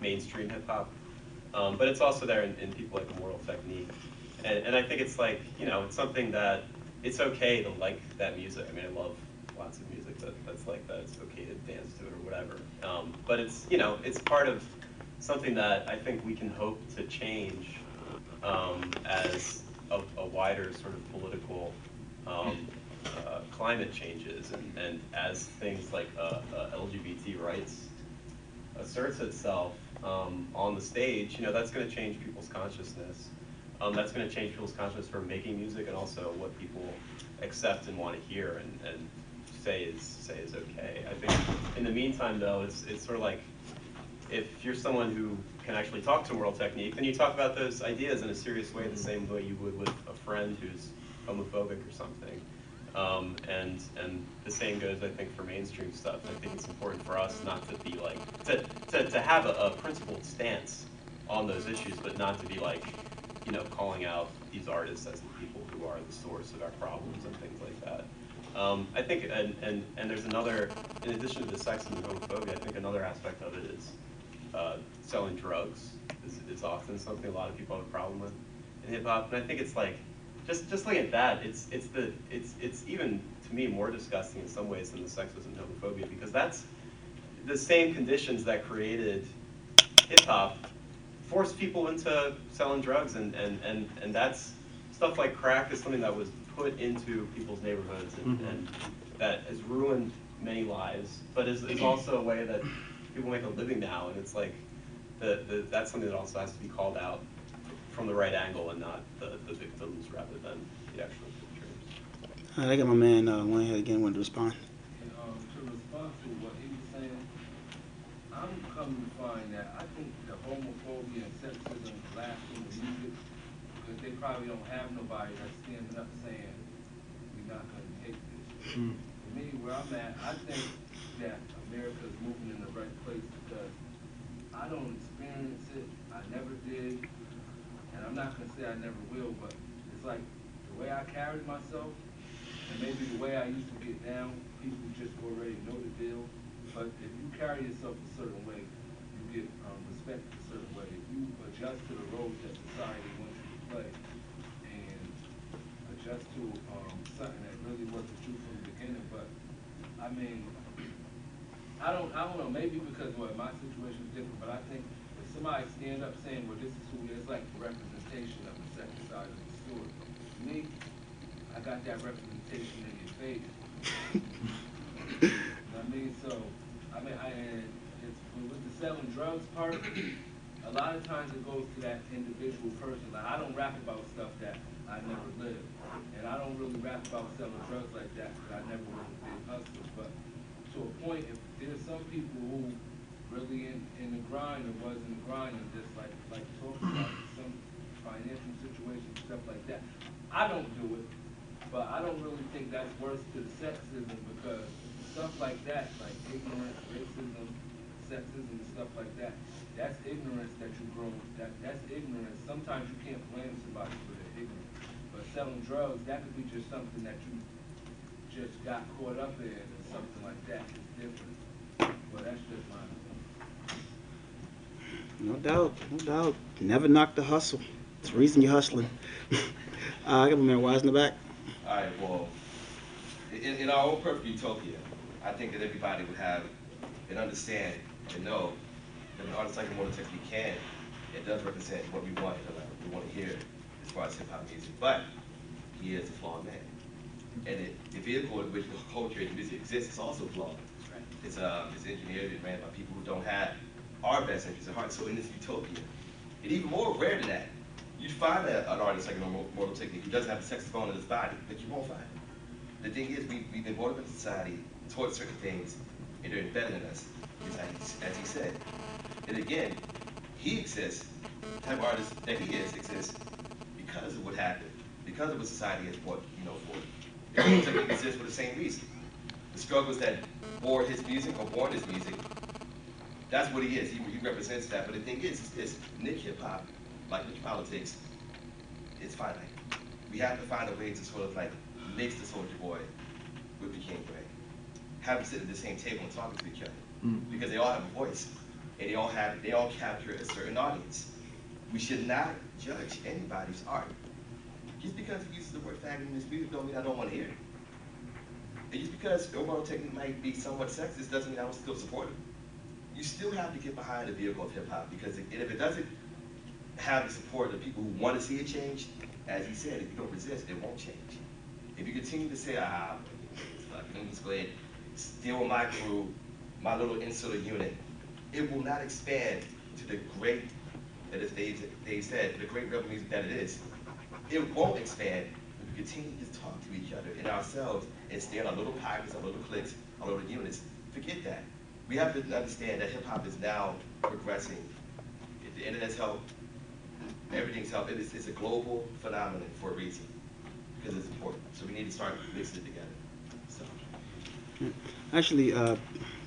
[SPEAKER 20] mainstream hip hop. Um, but it's also there in, in people like Immortal Technique. And, and I think it's like, you know, it's something that it's okay to like that music. I mean, I love lots of music that, that's like that. It's okay to dance to it or whatever. Um, but it's you know it's part of something that I think we can hope to change um, as a, a wider sort of political um, uh, climate changes and, and as things like uh, uh, LGBT rights asserts itself um, on the stage, you know, that's going to change people's consciousness. Um, that's going to change people's consciousness for making music and also what people accept and want to hear and, and say is say is okay. I think in the meantime, though, it's it's sort of like if you're someone who can actually talk to World Technique, then you talk about those ideas in a serious way, the same way you would with a friend who's homophobic or something. Um, and and the same goes, I think, for mainstream stuff. I think it's important for us not to be like to to, to have a, a principled stance on those issues, but not to be like, you know, calling out these artists as the people who are the source of our problems and things like that. Um, I think, and, and, and there's another, in addition to the sex and homophobia, I think another aspect of it is uh, selling drugs is, is often something a lot of people have a problem with in hip hop. And I think it's like, just just looking at that, it's it's the it's it's even to me more disgusting in some ways than the sexism and homophobia because that's the same conditions that created hip hop forced people into selling drugs and, and, and, and that's stuff like crack is something that was put into people's neighborhoods and,
[SPEAKER 2] Mhm.
[SPEAKER 20] and that has ruined many lives, but is, is also a way that people make a living now and it's like the, the, that's something that also has to be called out from the right angle and not the, the victims rather than the actual perpetrators.
[SPEAKER 2] All right, I got my man uh, Wayne here again. Want to respond?
[SPEAKER 14] And, um, to respond to what he was saying, I'm coming to find that I think the homophobia and sexism last in the music because they probably don't have nobody that's standing up saying, we're not gonna take this.
[SPEAKER 2] Mm.
[SPEAKER 14] Me, where I'm at, I think that America's moving in the right place because I don't experience it, I never did, and I'm not gonna say I never will, but it's like the way I carried myself, and maybe the way I used to get down, people just already know the deal. But if you carry yourself a certain way, you get um, respect a certain way. If you adjust to the roles that society wants you to play, and adjust to um, something that really wasn't true from the beginning. But I mean, I don't, I don't know. Maybe because well, my situation is different, but I think if somebody stand up saying, "Well, this is who," it's like the representation of the second side of the story. Me, I got that representation in your face. I mean? So, I mean, I, and it's, with the selling drugs part, a lot of times it goes to that individual person. Like, I don't rap about stuff that I never lived. And I don't really rap about selling drugs like that because I never was a big hustler. But to a point, if there's some people who really in, in the grind or was in the grind and just like, like talking about some financial situations, stuff like that. I don't do it, but I don't really think that's worse to the sexism because stuff like that, like ignorance, racism, sexism, and stuff like that, that's ignorance that you grow. That that's ignorance. Sometimes you can't blame somebody for their ignorance, but selling drugs, that could be just something that you just got caught up in or something like that.
[SPEAKER 2] No doubt, no doubt. Never knock the hustle. It's the reason you're hustling. uh, I got my man Wise in the back.
[SPEAKER 22] All right, well, in, in our own perfect utopia, I think that everybody would have and understand and know that an artist like Immortal Technique can, it does represent what we want, and what we want to hear as far as hip hop music. But he is a flawed man. And it, the vehicle in which the culture and music exists is also flawed. It's, uh, it's engineered and ran by people who don't have our best interests at heart. So in this utopia, and even more rare than that, you'd find a, an artist like Immortal Technique who doesn't have a saxophone in his body, but you won't find it. The thing is, we, we've been brought up in society towards certain things, and they're better than us, as, as he said. And again, he exists, the type of artist that he is exists because of what happened, because of what society has brought, you know, forward. Immortal Technique exists for the same reason. The struggles that bore his music or born his music, that's what he is. He, he represents that. But the thing is, is this Nick hip hop, like Nick politics, it's finite. We have to find a way to sort of like mix the Soulja Boy with the Jean Grae. Have them sit at the same table and talk to each other.
[SPEAKER 2] Mm.
[SPEAKER 22] Because they all have a voice. And they all have they all capture a certain audience. We should not judge anybody's art Just because he uses the word faggot in his music don't mean I don't want to hear it. And just because Immortal Technique might be somewhat sexist doesn't mean I don't still support him. You still have to get behind the vehicle of hip hop because if, if it doesn't have the support of people who want to see it change, as he said, if you don't resist, it won't change. If you continue to say, ah, fuck, let me just go ahead, steal my crew, my little insular unit, it will not expand to the great, that as Dave, Dave said, the great rebel music that it is. It won't expand if we continue to talk to each other and ourselves and stay in our little pockets, our little cliques, our little units. Forget that. We have to understand that hip hop is now progressing. The internet's helped, everything's helped. It is, it's a global phenomenon for a reason, because it's important. So we need to start mixing it together. So.
[SPEAKER 2] Actually, uh,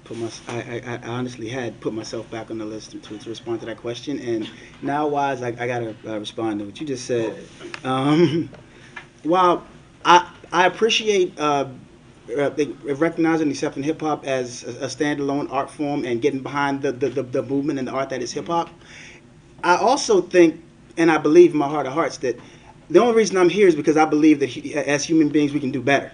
[SPEAKER 2] put my, I, I, I honestly had put myself back on the list to, to respond to that question, and now, wise, I, I gotta uh, respond to what you just said. Um, while I, I appreciate uh, uh, recognizing and accepting hip hop as a, standalone art form and getting behind the, the, the, the movement and the art that is hip hop, I also think, and I believe in my heart of hearts, that the only reason I'm here is because I believe that he, as human beings we can do better.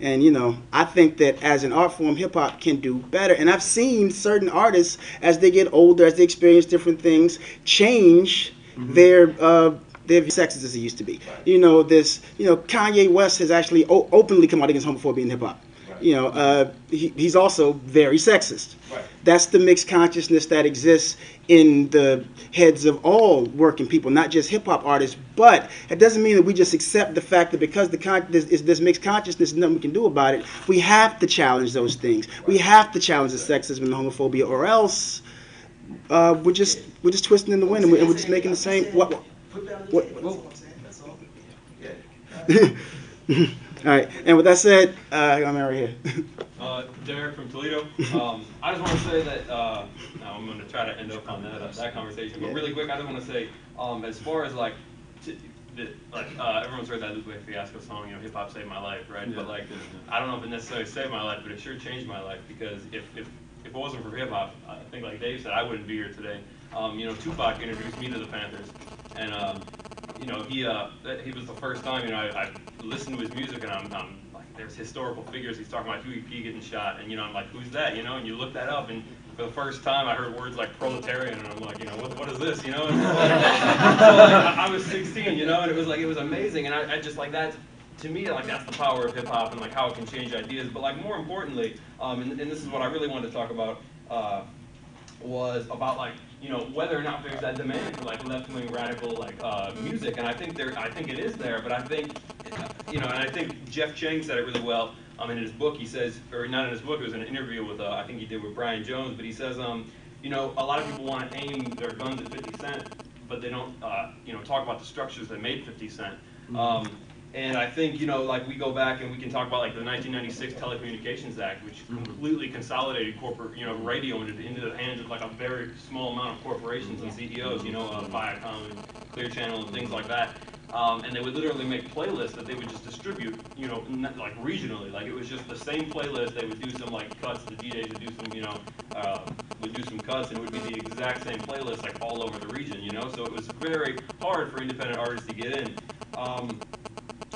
[SPEAKER 2] And you know, I think that as an art form, hip hop can do better. And I've seen certain artists, as they get older, as they experience different things, change their uh, their sexist as it used to be. You know, this. You know, Kanye West has actually o- openly come out against homophobia in hip hop. You know, uh, he, he's also very sexist. That's the mixed consciousness that exists in the heads of all working people, not just hip hop artists. But it doesn't mean that we just accept the fact that because the con- this, is this mixed consciousness, nothing we can do about it. We have to challenge those things. We have to challenge the sexism and the homophobia, or else uh, we're just we're just twisting in the wind and we're, and we're just making the same. What? What, what all right, and with that said, uh, I'm right here.
[SPEAKER 10] Uh, Derek from Toledo. Um, I just want to say that uh, now I'm going to try to end up on that, that conversation, but really quick, I just want to say, um, as far as like, the, like uh, everyone's heard that Lupe Fiasco song, you know, hip hop saved my life, right? But like, I don't know if it necessarily saved my life, but it sure changed my life because if if, if it wasn't for hip hop, I think like Dave said, I wouldn't be here today. Um, you know, Tupac introduced me to the Panthers, and um, you know, he uh, he was the first time, you know, I, I listened to his music and I'm, I'm like, there's historical figures. He's talking about Huey P getting shot, and you know, I'm like, who's that? You know, and you look that up, and for the first time, I heard words like proletarian, and I'm like, you know, what, what is this? You know, so, like, I, I was 16, you know, and it was like it was amazing, and I, I just like that. To me, like that's the power of hip hop and like how it can change ideas. But like more importantly, um, and, and this is what I really wanted to talk about. Uh, was about like you know whether or not there's that demand for like left wing radical like uh, music, and I think there I think it is there, but I think you know, and I think Jeff Chang said it really well. Um, in his book, he says, or not in his book, it was an interview with uh, I think he did with Brian Jones, but he says, um, you know, a lot of people want to aim their guns at 50 Cent, but they don't, uh, you know, talk about the structures that made 50 Cent. Um, and I think, you know, like we go back and we can talk about like the 1996 Telecommunications Act, which completely consolidated corporate, you know, radio into, into the hands of like a very small amount of corporations and CEOs, you know, uh, Viacom and Clear Channel and things like that. Um, and they would literally make playlists that they would just distribute, you know, n- like regionally. Like it was just the same playlist. They would do some like cuts. The DJs would do some, you know, uh, would do some cuts, and it would be the exact same playlist like all over the region, you know. So it was very hard for independent artists to get in. Um,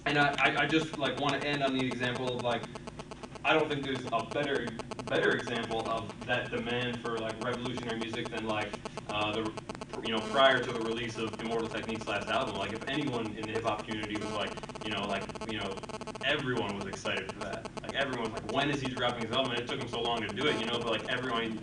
[SPEAKER 10] and I, I, just like want to end on the example of like I don't think there's a better better example of that demand for like revolutionary music than like uh, the you know prior to the release of Immortal Technique's last album. Like if anyone in the hip hop community was like you know like you know everyone was excited for that. Like everyone was like when is he dropping his album? And it took him so long to do it, you know. But like everyone,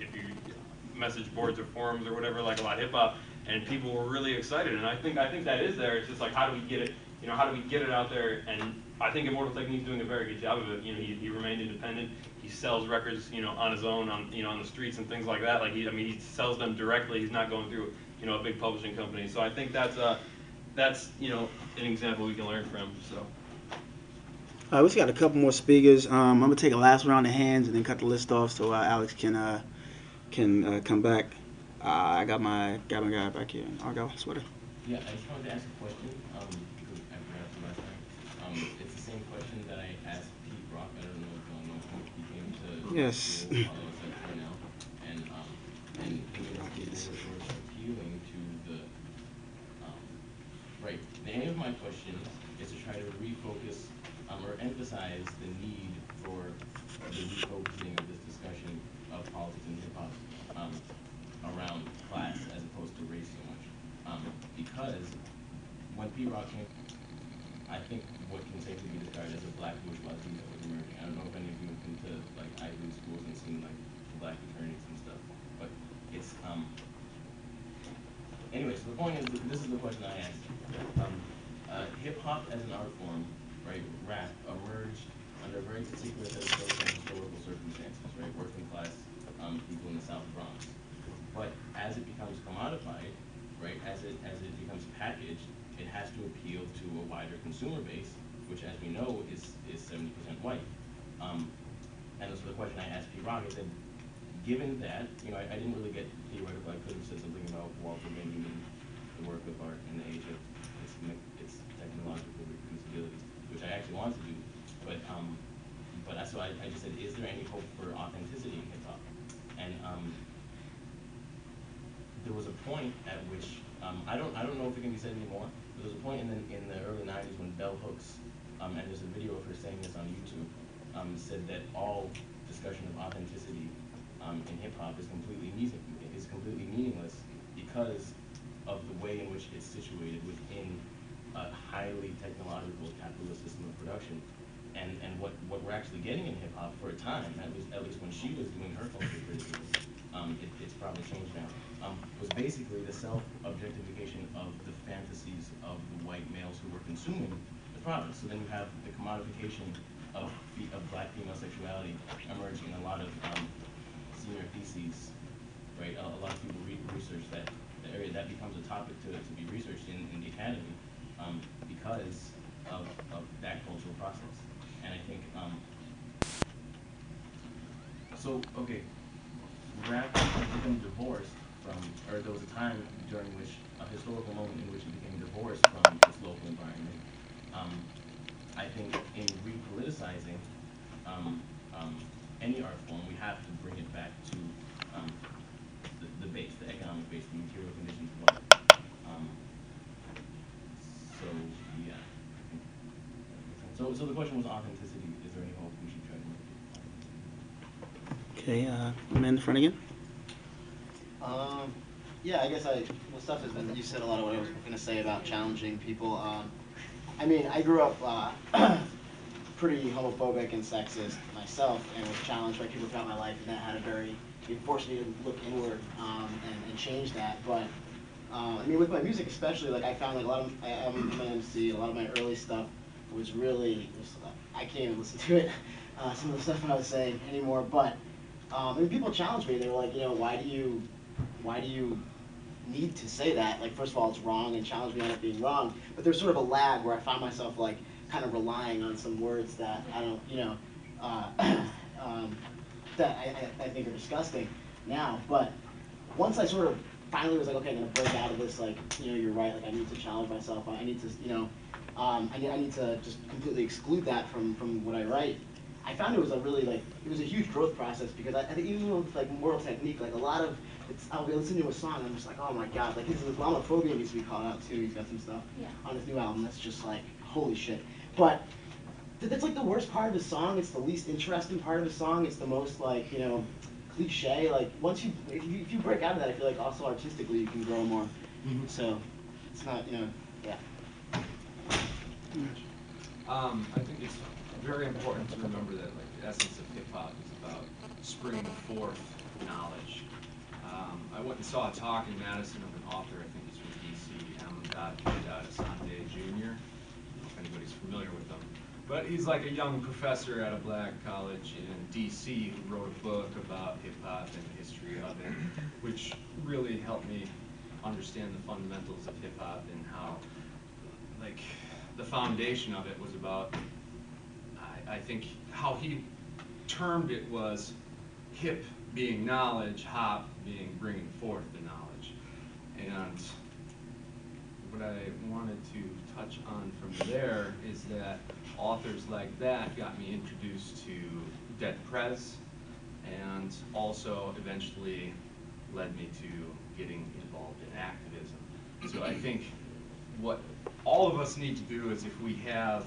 [SPEAKER 10] if you message boards or forums or whatever like about hip hop, and people were really excited. And I think I think that is there. It's just like how do we get it? You know, how do we get it out there? And I think Immortal Technique's doing a very good job of it. You know, he, he remained independent. He sells records, you know, on his own, on you know, on the streets and things like that. Like he, I mean, he sells them directly. He's not going through, you know, a big publishing company. So I think that's uh, that's you know, an example we can learn from. So.
[SPEAKER 2] Uh, we just got a couple more speakers. Um, I'm gonna take a last round of hands and then cut the list off so uh, Alex can uh, can uh, come back. Uh, I got my got my guy back here. Argyle sweater.
[SPEAKER 12] Yeah, I just wanted to ask a question, um, because I forgot to last time. Um, it's the same question that I asked Pete Rock, I don't know if y'all know him, he came to.
[SPEAKER 2] Yes.
[SPEAKER 12] to Apollo at Cornell, and, um, and was, was sort of appealing to the, um, right. The aim of my question is to try to refocus um, or emphasize the need for the refocusing of this discussion of politics and hip hop um, around class as opposed to race so much. Um, because when P Rock came, I think what can safely be described as a black bourgeoisie that was emerging. I don't know if any of you have been to like Ivy schools and seen like black attorneys and stuff, but it's um. Anyway, so the point is, this is the question I asked. Um, uh, hip hop as an art form, right? Rap emerged under very particular set of social and historical circumstances, right? Working class um, people in the South Bronx. But as it becomes commodified, right? As it as it becomes packaged, it has to appeal to a wider consumer base, which, as we know, is is 70% white. Um, and so the question I asked Pete Rock, I said, given that, you know, I, I didn't really get theoretical. I could have said something about Walter Benjamin, the work of art in the age of its, its technological reproducibility, which I actually wanted to do. But um, but I, so I, I just said, is there any hope for authenticity in hip hop? And um, there was a point at which um, I don't I don't know if it can be said anymore. There was a point in the in the early '90s when Bell Hooks, um, and there's a video of her saying this on YouTube, um, said that all discussion of authenticity um, in hip hop is completely meaning, is completely meaningless because of the way in which it's situated within a highly technological capitalist system of production. And, and what, what we're actually getting in hip hop for a time, at least at least when she was doing her culture criticism, um, it, it's probably changed now, um, was basically the self-objectification of the fantasies of the white males who were consuming product. So then you have the commodification of, of black female sexuality emerging in a lot of um, senior theses, right? A, a lot of people re- research that the area that becomes a topic to, to be researched in, in the academy um, because of, of that cultural process. And I think, um, so, okay, rap became divorced from, or there was a time during which, a historical moment in which it became divorced from its local environment. Um, I think in repoliticizing um, um, any art form, we have to bring it back to um, the, the base, the economic base, the material conditions of life. Um, so, yeah. I think that makes sense. So, so the question was authenticity. Is there any hope we should try to make it?
[SPEAKER 2] Okay, uh, man in the front again.
[SPEAKER 16] Um, yeah, I guess I, well, stuff has been, you said a lot of what I was gonna say about challenging people. Um, I mean, I grew up, uh, pretty homophobic and sexist myself and was challenged by people throughout my life and that had a very, it forced me to look inward, um, and, and change that. But, um, I mean, with my music especially, like I found like a lot of, I, I'm an MC, a lot of my early stuff was really, was, I can't even listen to it, uh, some of the stuff I was saying anymore, but, um, and people challenged me. They were like, you know, why do you, why do you need to say that? Like, first of all, it's wrong, and challenge me on it being wrong. But there's sort of a lag where I find myself like kind of relying on some words that I don't, you know, uh, um, that I, I, think are disgusting now. But once I sort of finally was like, okay, I'm gonna break out of this. Like, you know, you're right. Like, I need to challenge myself. I need to, you know, um, I need, I need to just completely exclude that from from what I write. I found it was a really like it was a huge growth process because I, I think even with like Immortal Technique, like a lot of it's I'll be listening to a song and I'm just like, oh my god, like his Islamophobia needs to be called out too. He's got some stuff
[SPEAKER 19] Yeah.
[SPEAKER 16] on his new album that's just like holy shit. But th- that's like the worst part of his song. It's the least interesting part of his song. It's the most like you know cliche. Like once you if you, if you break out of that, I feel like also artistically you can grow more. So it's not you know yeah.
[SPEAKER 17] Um, I think it's very important to remember that like the essence of hip hop is about springing forth knowledge. I went and saw a talk in Madison of an author, I think he's from DC, Amadou uh, Asante Jr. If anybody's familiar with him. But he's like a young professor at a black college in DC who wrote a book about hip hop and the history of it, which really helped me understand the fundamentals of hip hop and how like the foundation of it was about I, I think how he termed it was hip being knowledge, hop being bringing forth the knowledge. And what I wanted to touch on from there is that authors like that got me introduced to Dead Prez and also eventually led me to getting involved in activism. So I think what all of us need to do is if we have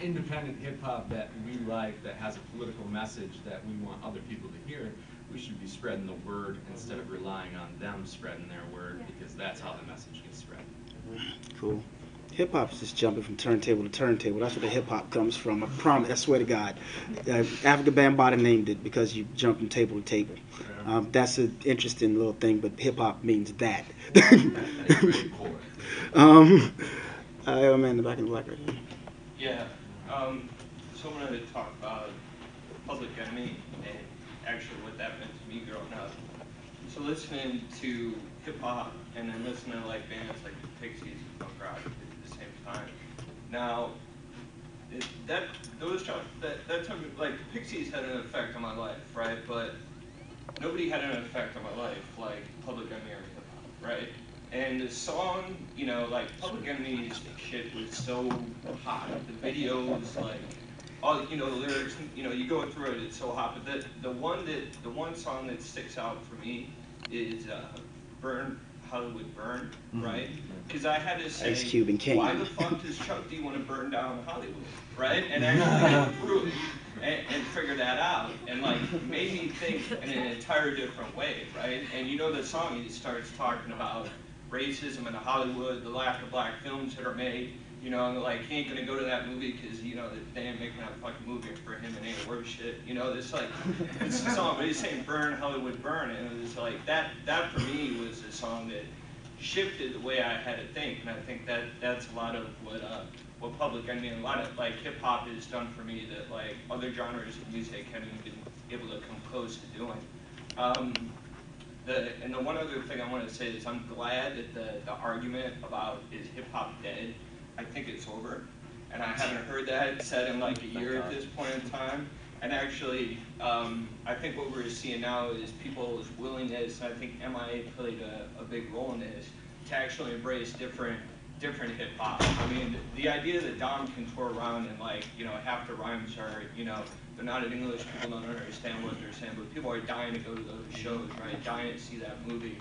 [SPEAKER 17] independent hip hop that we like, that has a political message that we want other people to hear, we should be spreading the word instead of relying on them spreading their word because that's how the message gets spread.
[SPEAKER 2] Cool. Hip hop is just jumping from turntable to turntable. That's where the hip hop comes from. I promise. I swear to God. Uh, Afrika Bambaataa named it because you jump from table to table. Um, that's an interesting little thing, but hip hop means that. um, uh, oh man, in the back in the black right here.
[SPEAKER 23] Yeah, um, so I'm gonna talk about Public Enemy and actually what that meant to me growing up. So listening to hip hop and then listening to like bands like the Pixies and punk rock at the same time. Now, it, that those that that time like Pixies had an effect on my life, right? But nobody had an effect on my life like Public Enemy or hip hop, right? And the song, you know, like Public Enemy's shit was so hot. The videos, like, all you know, the lyrics, you know, you go through it, it's so hot. But the the one that the one song that sticks out for me is uh, "Burn Hollywood Burn,"
[SPEAKER 2] Mhm.
[SPEAKER 23] right? Because I had to say,
[SPEAKER 2] Ice Cube and King.
[SPEAKER 23] why the fuck does Chuck D want to burn down Hollywood, right? And actually go through it and, and figure that out, and like made me think in an entire different way, right? And you know the song, he starts talking about racism in Hollywood, the lack of black films that are made. You know, like he ain't gonna go to that movie because you know they ain't making that fucking movie for him and ain't worth shit. You know, this like it's a song, but he's saying "Burn Hollywood Burn," and it was like that. That for me was a song that shifted the way I had to think, and I think that that's a lot of what uh, what Public I mean, a lot of like hip hop has done for me that like other genres of music haven't been able to come close to doing. Um, the, and the one other thing I want to say is I'm glad that the, the argument about is hip hop dead, I think it's over. And I haven't heard that said in like a year at this point in time. And actually, um, I think what we're seeing now is people's willingness, and I think MIA played a, a big role in this, to actually embrace different different hip hop. I mean, the idea that Dam can tour around and like, you know, half the rhymes are, you know, they're not in English, people don't understand what they're saying, but people are dying to go to those shows, right? Dying to see that movie.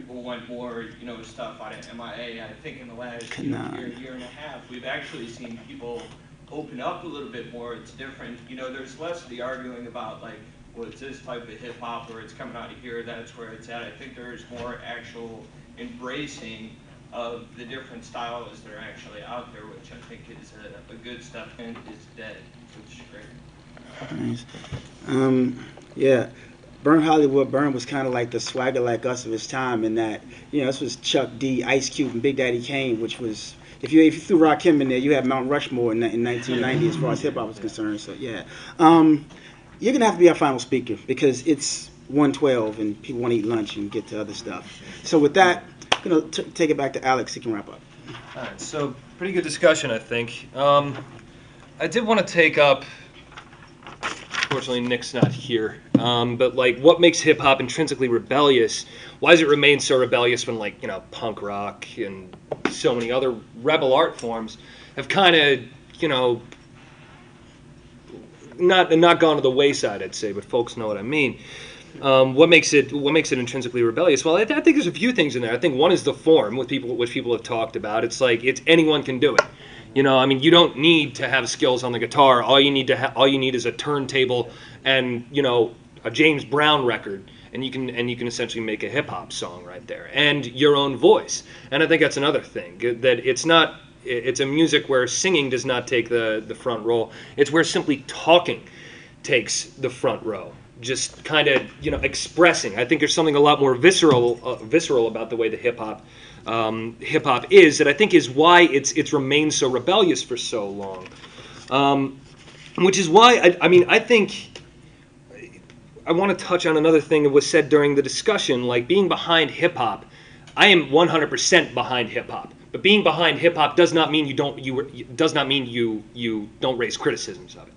[SPEAKER 23] People want more, you know, stuff out of MIA. I think in the last you know,
[SPEAKER 2] Come on.
[SPEAKER 23] year, year and a half, we've actually seen people open up a little bit more. It's different. You know, there's less of the arguing about like, well, it's this type of hip hop or it's coming out of here, that's where it's at. I think there's more actual embracing of the different styles that are actually out there, which I think is a, a good step and is dead, which is great.
[SPEAKER 2] Nice. Um, yeah. Burn Hollywood Burn was kind of like the swagger like us of his time in that, you know, this was Chuck D, Ice Cube, and Big Daddy Kane, which was, if you if you threw Rakim in there, you had Mount Rushmore in, in 1990 as far as hip hop was concerned. So yeah, um, you're gonna have to be our final speaker because it's 112 and people want to eat lunch and get to other stuff. So with that, I'm gonna take it back to Alex. He can wrap up.
[SPEAKER 3] All right, so pretty good discussion, I think. Um, I did want to take up. Fortunately, Nick's not here. Um, but like, what makes hip hop intrinsically rebellious? Why does it remain so rebellious when like you know punk rock and so many other rebel art forms have kind of you know not not gone to the wayside, I'd say, but folks know what I mean. Um, what makes it what makes it intrinsically rebellious? Well, I, I think there's a few things in there. I think one is the form, what people which people have talked about. It's like it's anyone can do it. You know, I mean, you don't need to have skills on the guitar. All you need to ha- all you need is a turntable and you know a James Brown record, and you can and you can essentially make a hip hop song right there, and your own voice. And I think that's another thing that it's not. It's a music where singing does not take the the front role. It's where simply talking takes the front row. Just kind of you know expressing. I think there's something a lot more visceral uh, visceral about the way the hip hop um, hip hop is that I think is why it's it's remained so rebellious for so long. Um, which is why I, I mean I think I want to touch on another thing that was said during the discussion, like being behind hip hop. I am 100% behind hip hop, but being behind hip hop does not mean you don't you does not mean you you don't raise criticisms of it.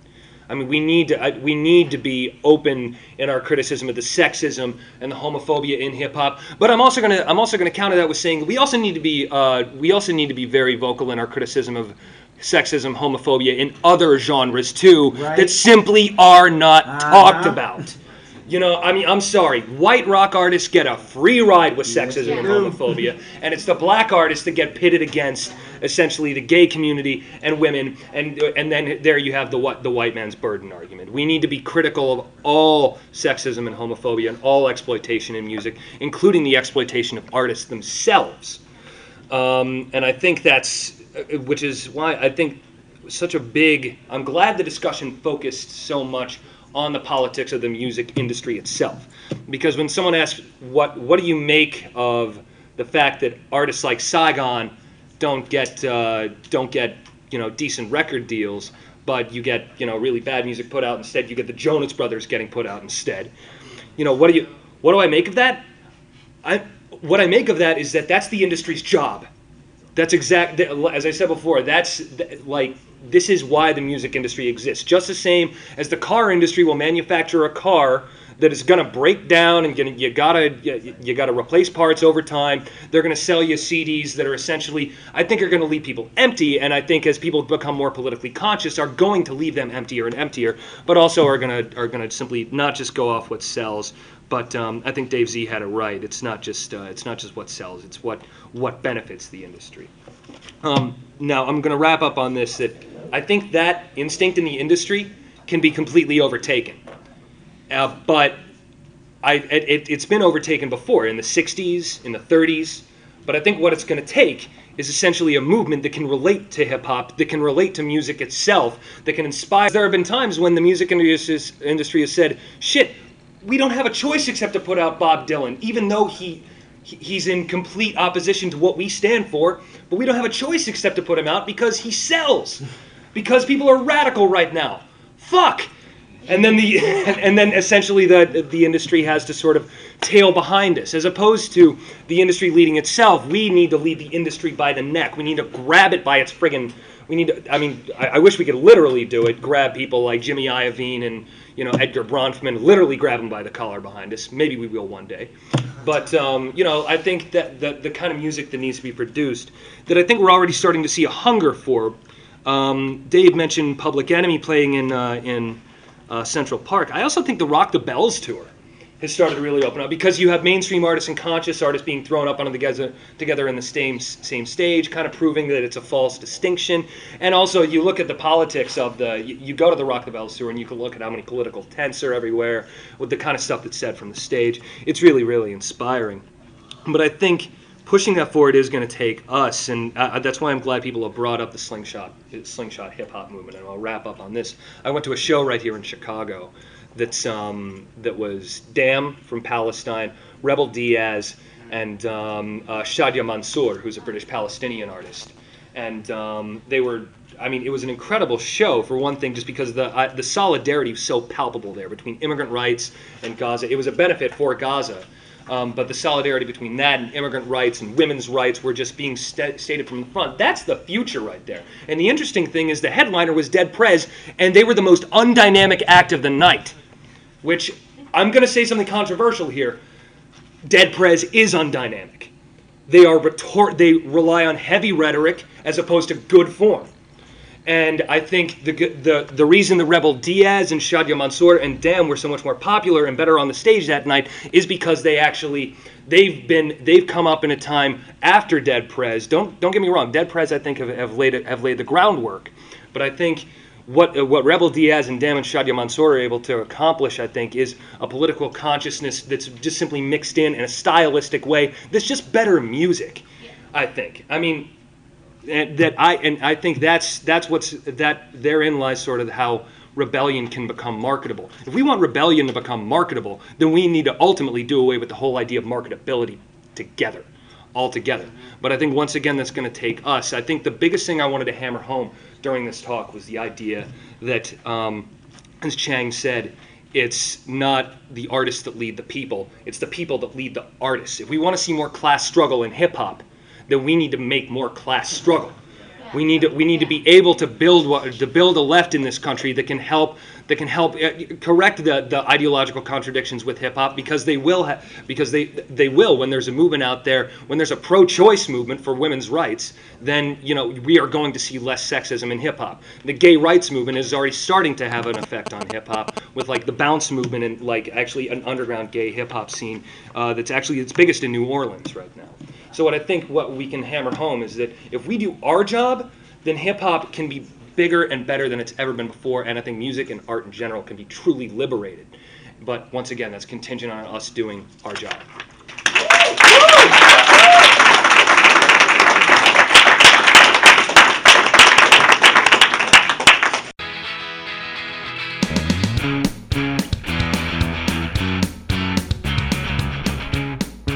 [SPEAKER 3] I mean, we need to I, we need to be open in our criticism of the sexism and the homophobia in hip hop. But I'm also gonna I'm also gonna counter that with saying we also need to be uh, we also need to be very vocal in our criticism of sexism, homophobia in other genres too
[SPEAKER 2] Right.
[SPEAKER 3] that simply are not
[SPEAKER 2] Uh-huh.
[SPEAKER 3] talked about. You know, I mean, I'm sorry. White rock artists get a free ride with sexism and homophobia, and it's the black artists that get pitted against essentially the gay community and women, and and then there you have the what the white man's burden argument. We need to be critical of all sexism and homophobia and all exploitation in music, including the exploitation of artists themselves. Um, and I think that's, which is why I think such a big. I'm glad the discussion focused so much on the politics of the music industry itself, because when someone asks what what do you make of the fact that artists like Saigon don't get uh, don't get you know decent record deals, but you get you know really bad music put out instead. You get the Jonas Brothers getting put out instead. You know what do you what do I make of that? I what I make of that is that that's the industry's job. That's exact. As I said before, that's like this is why the music industry exists. Just the same as the car industry will manufacture a car that is going to break down and gonna, you gotta you, you gotta replace parts over time. They're going to sell you CDs that are essentially, I think, are going to leave people empty. And I think as people become more politically conscious, are going to leave them emptier and emptier. But also are going to are going to simply not just go off what sells. But um, I think Dave Z had it right. It's not just uh, it's not just what sells. It's what what benefits the industry. Um, now I'm going to wrap up on this. That I think that instinct in the industry can be completely overtaken. Uh, but I, it, it's been overtaken before in the 60s, in the 30s. But I think what it's going to take is essentially a movement that can relate to hip hop, that can relate to music itself, that can inspire. There have been times when the music industry has said, shit, we don't have a choice except to put out Bob Dylan, even though he he's in complete opposition to what we stand for, but we don't have a choice except to put him out because he sells. Because people are radical right now. Fuck. And then the and then essentially the the industry has to sort of tail behind us as opposed to the industry leading itself. We need to lead the industry by the neck. We need to grab it by its friggin' we need to I mean I, I wish we could literally do it, grab people like Jimmy Iovine and you know, Edgar Bronfman, literally grab them by the collar behind us. Maybe we will one day. But, um, you know, I think that the, the kind of music that needs to be produced, that I think we're already starting to see a hunger for. Um, Dave mentioned Public Enemy playing in, uh, in uh, Central Park. I also think the Rock the Bells tour has started to really open up because you have mainstream artists and conscious artists being thrown up on together together in the same same stage, kind of proving that it's a false distinction. And also, you look at the politics of the you, you go to the Rock the Bells tour and you can look at how many political tents are everywhere with the kind of stuff that's said from the stage. It's really really inspiring. But I think pushing that forward is going to take us, and uh, that's why I'm glad people have brought up the slingshot slingshot hip hop movement. And I'll wrap up on this. I went to a show right here in Chicago that's um, that was Dam from Palestine, Rebel Diaz, and um, uh, Shadia Mansour, who's a British Palestinian artist. And um, they were, I mean, it was an incredible show for one thing, just because the uh, the solidarity was so palpable there between immigrant rights and Gaza. It was a benefit for Gaza. Um, but the solidarity between that and immigrant rights and women's rights were just being st- stated from the front. That's the future right there. And the interesting thing is the headliner was Dead Prez, and they were the most undynamic act of the night which I'm going to say something controversial here. Dead Prez is undynamic. They are retort. They rely on heavy rhetoric as opposed to good form. And I think the the the reason the Rebel Diaz and Shadia Mansour and Dam were so much more popular and better on the stage that night is because they actually they've been they've come up in a time after Dead Prez. Don't don't get me wrong. Dead Prez I think have, have laid have laid the groundwork, but I think what uh, what Rebel Diaz and Damon Shadia Mansour are able to accomplish, I think, is a political consciousness that's just simply mixed in in a stylistic way. That's just better music, I think. I mean, and that I and I think that's that's what's that therein lies sort of how rebellion can become marketable. If we want rebellion to become marketable, then we need to ultimately do away with the whole idea of marketability together, altogether. But I think once again that's going to take us. I think the biggest thing I wanted to hammer home during this talk was the idea that, um, as Chang said, it's not the artists that lead the people, it's the people that lead the artists. If we want to see more class struggle in hip hop, then we need to make more class struggle. We need to, we need to be able to build what, to build a left in this country that can help that can help uh, correct the, the ideological contradictions with hip hop because they will ha- because they they will when there's a movement out there when there's a pro-choice movement for women's rights then you know we are going to see less sexism in hip hop. The gay rights movement is already starting to have an effect on hip hop with like the bounce movement and like actually an underground gay hip hop scene uh, that's actually its biggest in New Orleans right now. So what I think what we can hammer home is that if we do our job, then hip hop can be bigger and better than it's ever been before, and I think music and art in general can be truly liberated. But once again, that's contingent on us doing our job.